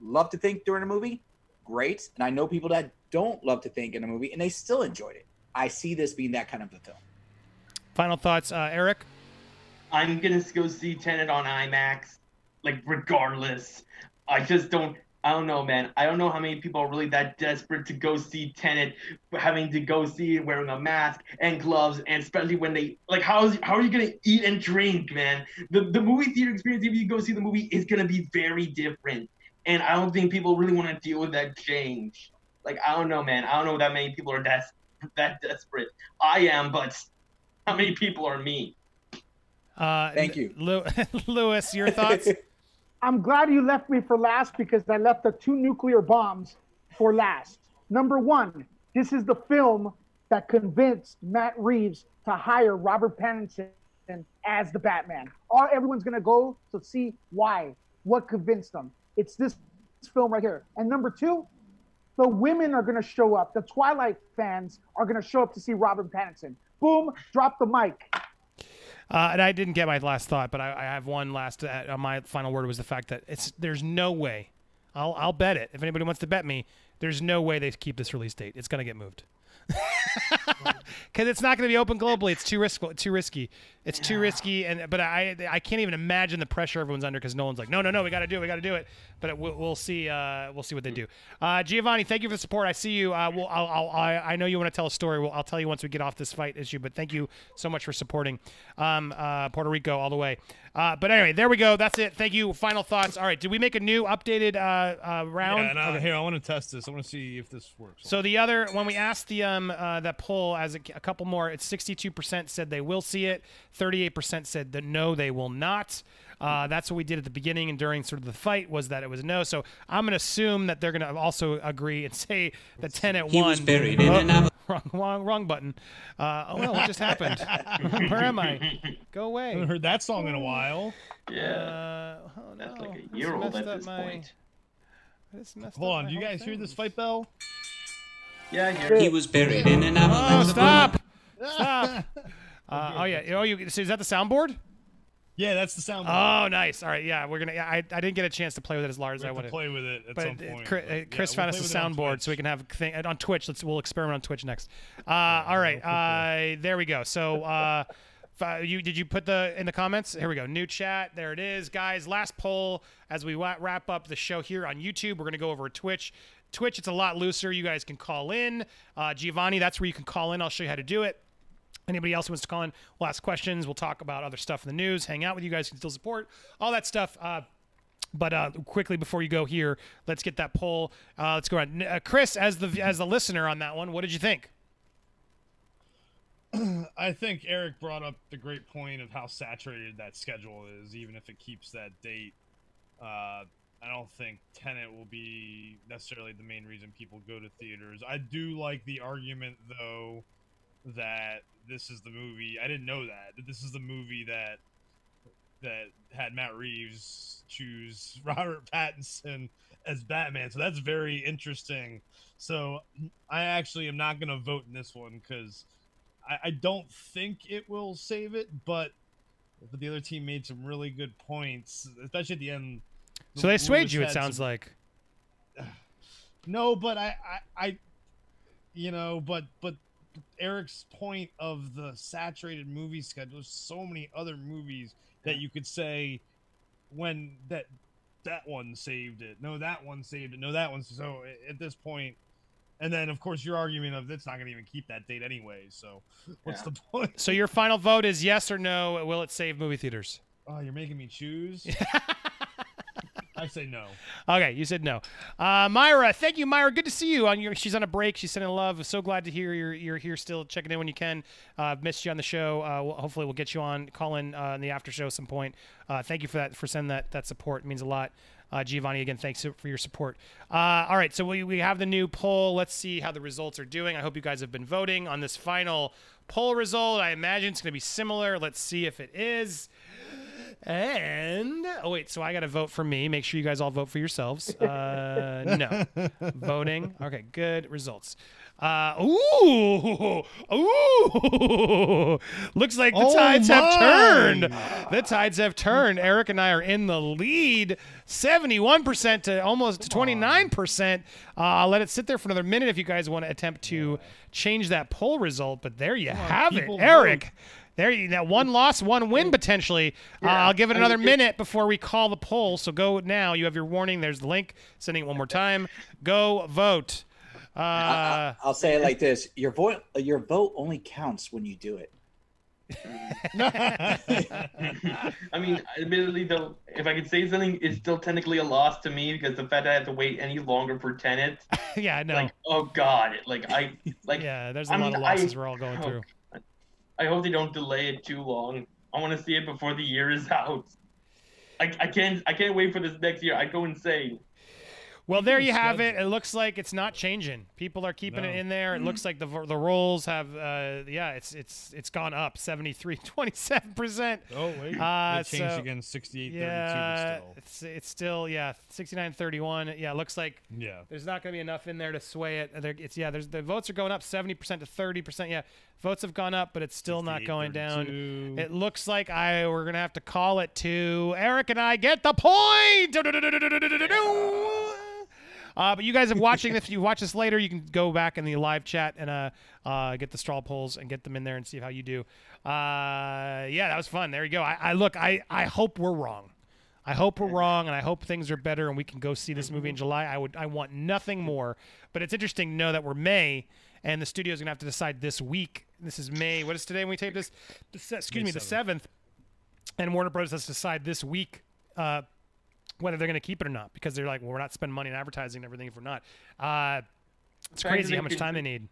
love to think during a movie, great, and I know people that don't love to think in a movie and they still enjoyed it. I see this being that kind of a film. Final thoughts, uh, Eric. I'm gonna go see Tenet on IMAX, like regardless. I just don't. I don't know, man. I don't know how many people are really that desperate to go see Tenet, having to go see it wearing a mask and gloves, and especially when they like, how is how are you gonna eat and drink, man? The the movie theater experience, if you go see the movie, is gonna be very different, and I don't think people really want to deal with that change. Like, I don't know, man. I don't know that many people are that that desperate. I am, but how many people are me? Uh, Thank you. Lew- Lewis. *laughs* Your thoughts? *laughs* I'm glad you left me for last because I left the two nuclear bombs for last. Number one, this is the film that convinced Matt Reeves to hire Robert Pattinson as the Batman. All everyone's gonna go to see why, what convinced them. It's this film right here. And number two, the women are gonna show up. The Twilight fans are gonna show up to see Robert Pattinson. Boom, drop the mic. Uh, and I didn't get my last thought, but I, I have one last. Uh, my final word was the fact that it's there's no way. I'll I'll bet it. If anybody wants to bet me, there's no way they keep this release date. It's gonna get moved. *laughs* Because it's not to be open globally. It's too risky. Too risky. It's too risky. And but I I can't even imagine the pressure everyone's under because no one's like, no, no, no, we got to do it. We got to do it. But it, we'll, we'll see. Uh, we'll see what they do. Uh, Giovanni, thank you for the support. I see you. Uh, we'll, I'll, I'll, I I know you want to tell a story. We'll, I'll tell you once we get off this fight issue. But thank you so much for supporting um, uh, Puerto Rico all the way. Uh, but anyway, there we go. That's it. Thank you. Final thoughts. All right. Did we make a new updated uh, uh, round? Yeah, and I, Okay. here I want to test this. I want to see if this works. So the other, when we asked the um uh, that poll as a, a couple more, it's sixty two percent said they will see it, 38% said that no, they will not. Uh, that's what we did at the beginning and during sort of the fight was that it was no. So I'm going to assume that they're going to also agree and *laughs* say that Tenet He won. was buried in Oh, an av- *laughs* wrong, wrong, wrong button. Uh, oh well, what just happened? *laughs* Where am I? Go I haven't away. heard that song in a while. Yeah. Uh, oh That's like a year old at this my- point. Hold on, do you whole guys hear this fight bell? Yeah, I hear He was buried in an Oh, avalanche. of stop! Stop! Uh, oh yeah. Oh, you. So is that the soundboard? Yeah, that's the soundboard. Oh, nice. All right. Yeah, we're gonna. Yeah, I, I didn't get a chance to play with it as large as I wanted. play with it at But some point. Chris, but uh, yeah, Chris we'll found us a with it on soundboard, so we can have thing uh, on Twitch. Let's we'll experiment on Twitch next. Uh, all right. Uh, there we go. So, uh, *laughs* you did you put the in the comments? Here we go. New chat. There it is, guys. Last poll as we wrap up the show here on YouTube. We're gonna go over Twitch. Twitch, it's a lot looser. You guys can call in. Uh, Giovanni, that's where you can call in. I'll show you how to do it. Anybody else who wants to call in, we'll ask questions. We'll talk about other stuff in the news, hang out with you guys, can still support all that stuff. Uh, but uh, quickly before you go here, let's get that poll. Uh, let's go on. Uh, Chris, as the as the listener on that one, what did you think? *clears throat* I think Eric brought up the great point of how saturated that schedule is, even if it keeps that date. Uh, I don't think Tenet will be necessarily the main reason people go to theaters. I do like the argument, though, that this is the movie. I didn't know that. That this is the movie that that had Matt Reeves choose *laughs* Robert Pattinson as Batman. So that's very interesting. So I actually am not going to vote in this one because I, I don't think it will save it, but but the other team made some really good points, especially at the end. So they swayed you. It sounds some- like. *sighs* no, but I, I, I, you know, but but Eric's point of the saturated movie schedule. There's so many other movies that you could say when that that one saved it. No, that one saved it. No, that one. So at this point, and then of course your argument of it's not going to even keep that date anyway. So *laughs* what's Yeah. the point? So your final vote is yes or no? Will it save movie theaters? Oh, you're making me choose. *laughs* I say no. Okay, you said no. Uh, Myra, thank you, Myra. Good to see you. On your, she's on a break. She's sending love. So glad to hear you're, you're here still checking in when you can. Uh, missed you on the show. Uh, we'll- hopefully, we'll get you on. Call in uh, in the after show some point. Uh, thank you for that for sending that that support. It means a lot. Uh, Giovanni, again, thanks for your support. Uh, all right, so we, we have the new poll. Let's see how the results are doing. I hope you guys have been voting on this final poll result. I imagine it's going to be similar. Let's see if it is. And oh wait, so I got to vote for me. Make sure you guys all vote for yourselves. *laughs* Uh, no, *laughs* voting. Okay, good results. Uh, ooh, *laughs* ooh. Looks like the Oh tides have turned. The tides have turned. Eric and I are in the lead, seventy-one percent to almost twenty-nine percent. Uh, I'll let it sit there for another minute if you guys want to attempt to change that poll result. But there you have it, people Eric. There, you that one loss, one win potentially. Uh, I'll give it I- another minute before we call the poll. So go now. You have your warning. There's the link. Sending it one more time. Go vote. Uh, I, will say it like this: your vote, your vote only counts when you do it. *laughs* I mean, admittedly, though, if I could say something, it's still technically a loss to me because the fact that I have to wait any longer for Tenet, *laughs* yeah, no. like, oh god, like I, like, *laughs* yeah, there's a I lot mean, of losses I- we're all going oh, through. I hope they don't delay it too long. I want to see it before the year is *laughs* out. I, I can't, I can't wait for this next year. I go insane. Well, there you have it. It looks like it's not changing. People are keeping it in there. It looks like the the rolls have uh yeah, it's it's it's gone up 73 *laughs* 27%. Oh wait, Uh, it changed so- again. 68 Yeah, 32 it's it's still yeah, 69 31. Yeah, it looks like. Yeah. there's not going to be enough in there to sway it. There, it's yeah, there's the votes are going up 70% to 30%. Yeah, votes have gone up, but it's still not 68, going down. It looks like I we're gonna have to call it to Eric and I get the point. Uh, but you guys are watching. if you watch this later, you can go back in the live chat and uh, uh, get the straw polls and get them in there and see how you do. Uh, yeah, that was fun. There you go. I, I look. I I hope we're wrong. I hope we're wrong, and I hope things are better, and we can go see this movie in July. I would. I want nothing more. But it's interesting to know that we're May, and the studio's gonna have to decide this week. This is May. What is today when we tape this? The excuse May me, the seventh. And Warner Bros. has to decide this week uh, whether they're going to keep it or not because they're like, well, we're not spending money on advertising and everything if we're not. Uh, it's crazy how much time they need.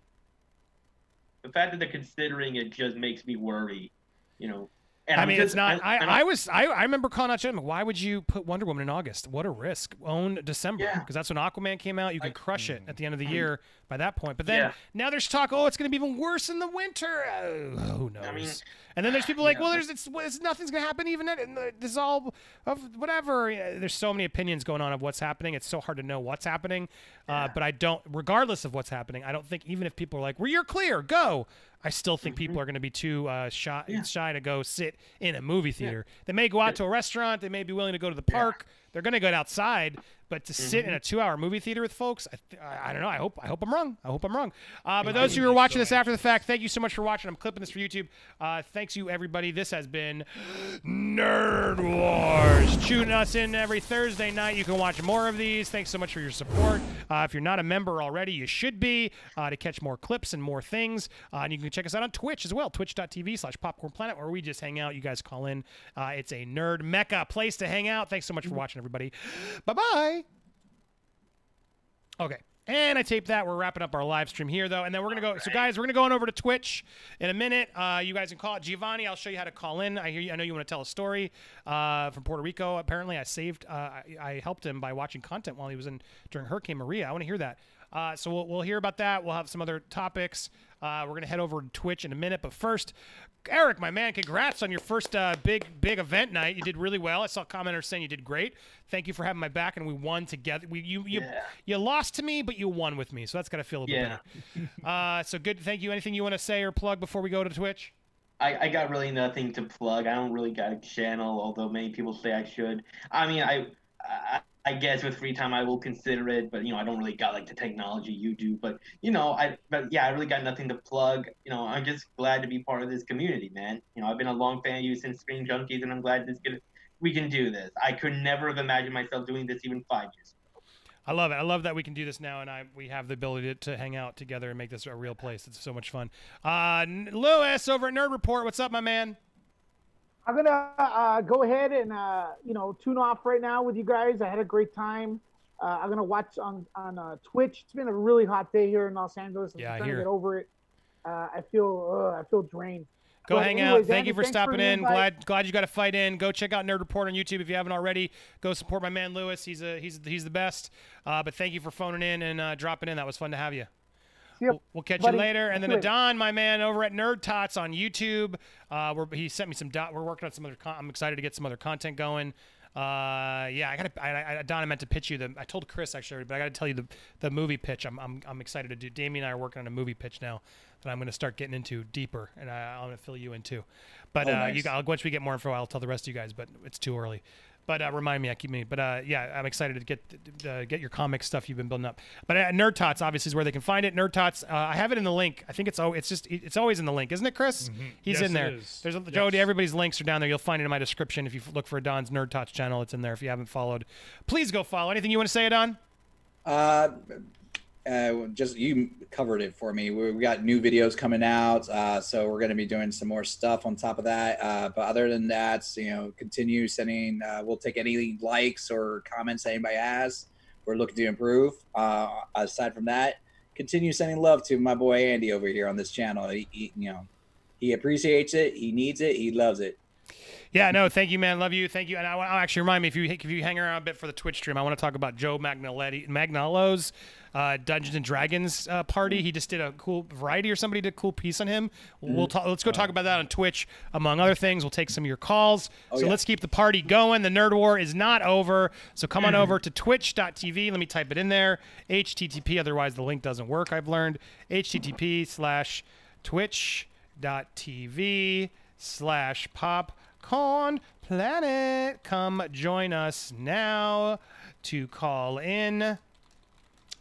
The fact that they're considering it just makes me worry. You know, And I mean, just- it's not. and- I, I was. I, I remember calling out Jim. Why would you put Wonder Woman in August? What a risk. Own December Yeah. because that's when Aquaman came out. You can I- crush it at the end of the year by that point. But then Yeah. now there's talk. Oh, it's going to be even worse in the winter. Uh, who knows? I mean, and then there's people like, yeah. well, there's it's, it's nothing's going to happen even. At, and this is all of whatever. There's so many opinions going on of what's happening. It's so hard to know what's happening. Uh, but I don't, regardless of what's happening, I don't think even if people are like, well, you're clear, go. I still think people are going to be too uh, shy, Mm-hmm. Yeah. shy to go sit in a movie theater. They may go out to a restaurant. They may be willing to go to the park. They're going to go outside, but to sit Mm-hmm. in a two-hour movie theater with folks, I, th- I I don't know. I hope I hope I'm wrong. I hope I'm wrong. Uh, but those of you who are watching this after the fact, thank you so much for watching. I'm clipping this for YouTube. Uh, thanks you everybody. This has been Nerd Wars. Tune us in every Thursday night. You can watch more of these. Thanks so much for your support. Uh, if you're not a member already, you should be uh, to catch more clips and more things. Uh, and you can check us out on Twitch as well, twitch.tv slash popcorn planet, where we just hang out. You guys call in. Uh, it's a nerd mecca place to hang out. Thanks so much for watching, everybody. Bye bye. Okay. And I taped that. We're wrapping up our live stream here, though, and then we're gonna go. So, guys, we're gonna go on over to Twitch in a minute. Uh, you guys can call it Giovanni. I'll show you how to call in. I hear you. I know you want to tell a story uh, from Puerto Rico. Apparently, I saved. Uh, I, I helped him by watching content while he was in during Hurricane Maria. I want to hear that. Uh, so we'll, we'll hear about that. We'll have some other topics. Uh, we're gonna head over to Twitch in a minute, but first, Eric, my man, congrats on your first uh, big big event night. You did really well. I saw commenters saying you did great. Thank you for having my back, and we won together. We you you, Yeah. you lost to me, but you won with me, so that's gotta feel a Yeah. better. Uh, so good. Thank you. Anything you want to say or plug before we go to Twitch? I, I got really nothing to plug. I don't really got a channel, although many people say I should. I mean, I, I I guess with free time I will consider it, but you know I don't really got like the technology you do. But you know I but yeah I really got nothing to plug. You know I'm just glad to be part of this community, man. You know I've been a long fan of you since Screen Junkies, and I'm glad this can we can do this. I could never have imagined myself doing this even five years. ago. I love it. I love that we can do this now, and I we have the ability to, to hang out together and make this a real place. It's so much fun. Uh, Lewis over at Nerd Report, what's up, my man? I'm gonna uh, go ahead and uh, you know tune off right now with you guys. I had a great time. Uh, I'm gonna watch on on uh, Twitch. It's been a really hot day here in Los Angeles. I'm Yeah, trying to get over it. Uh, I feel uh, I feel drained. Go But hang out. Thank Andy, you for thanks for stopping in. Glad glad you got a fight in. Go check out Nerd Report on YouTube if you haven't already. Go support my man Lewis. He's a he's he's the best. Uh, but thank you for phoning in and uh, dropping in. That was fun to have you. Ya, We'll, catch buddy. you later. And then. Adon, my man, over at Nerd Tots on YouTube. Uh, he sent me some. Dot, we're working on some other. Con- I'm excited to get some other content going. Uh, yeah, I got. I, I, Don, I meant to pitch you the. I told Chris actually, but I got to tell you the the movie pitch. I'm, I'm I'm excited to do. Damien and I are working on a movie pitch now that I'm going to start getting into deeper, and I, I'm going to fill you in too. But Oh, uh, nice. you got once we get more info, I'll tell the rest of you guys. But it's too early. But uh, remind me, I keep me. But uh, yeah, I'm excited to get uh, get your comic stuff you've been building up. But uh, Nerd Tots obviously is where they can find it. Nerd Tots, uh, I have it in the link. I think it's oh, it's just it's always in the link, isn't it, Chris? He's Mm-hmm. Yes, in there. it is. There's a, Yes. Jody. Everybody's links are down there. You'll find it in my description if you look for Don's Nerd Tots channel. It's in there. If you haven't followed, please go follow. Anything you want to say, Don? Uh, uh, just you covered it for me. We, we got new videos coming out, uh, so we're going to be doing some more stuff on top of that. Uh, but other than that, you know, continue sending. Uh, we'll take any likes or comments anybody has. We're looking to improve. Uh, aside from that, continue sending love to my boy Andy over here on this channel. He, he, you know, he appreciates it. He needs it. He loves it. Yeah, no, thank you, man. Love you. Thank you. And I want actually remind me if you if you hang around a bit for the Twitch stream, I want to talk about Joe Magnaletti Magnalo's uh, Dungeons and Dragons uh, party. He just did a cool variety, or somebody did a cool piece on him. We'll talk. Let's go talk about that on Twitch, among other things. We'll take some of your calls. so yeah. let's keep the party going. The Nerd War is not over. So come on over to Twitch.tv. Let me type it in there. HTTP. Otherwise, the link doesn't work. I've learned. HTTP slash Twitch.tv slash popcorn planet. Come join us now to call in.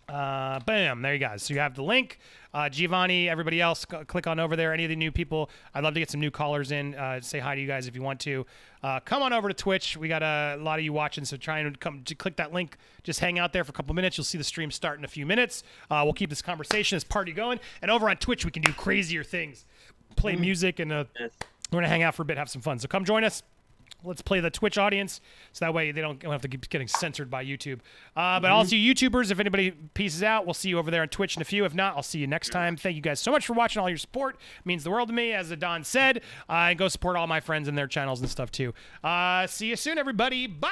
Uh, bam, there you guys. So you have the link. Uh, Giovanni, everybody else, c- click on over there. Any of the new people, I'd love to get some new callers in. Uh, say hi to you guys if you want to. Uh, come on over to Twitch. We got a lot of you watching, so try and come to click that link. Just hang out there for a couple minutes. You'll see the stream start in a few minutes. Uh, we'll keep this conversation, this party going. And over on Twitch, we can do crazier things, play music, and uh, Yes. we're gonna hang out for a bit, have some fun. So come join us. Let's play the Twitch audience, so that way they don't, have to keep getting censored by YouTube. Uh, but also YouTubers, if anybody pieces out, we'll see you over there on Twitch in a few. If not, I'll see you next time. Thank you guys so much for watching. All your support It means the world to me, as Don said. Uh, and go support all my friends and their channels and stuff too. Uh, see you soon, everybody. Bye.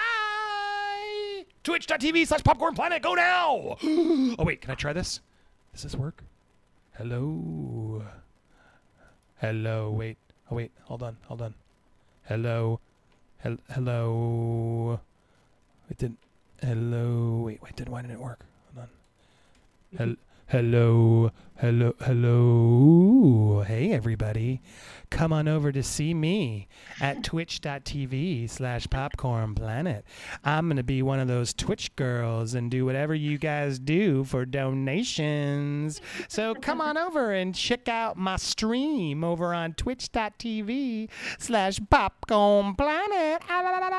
Twitch.tv slash Popcorn Planet. Go now. *gasps* oh wait, can I try this? Does this work? Hello. Hello. Wait. Oh wait. Hold on. Hold on. Hello. Hel- hello. It didn't. Hello. Wait. Wait. Did why didn't it work? Hold on. Hel- hello. Hello. Hello. Hey everybody. Come on over to see me at twitch.tv slash popcorn planet. I'm going to be one of those Twitch girls and do whatever you guys do for donations. So come on over and check out my stream over on twitch.tv slash popcorn planet. Ah, la, la, la,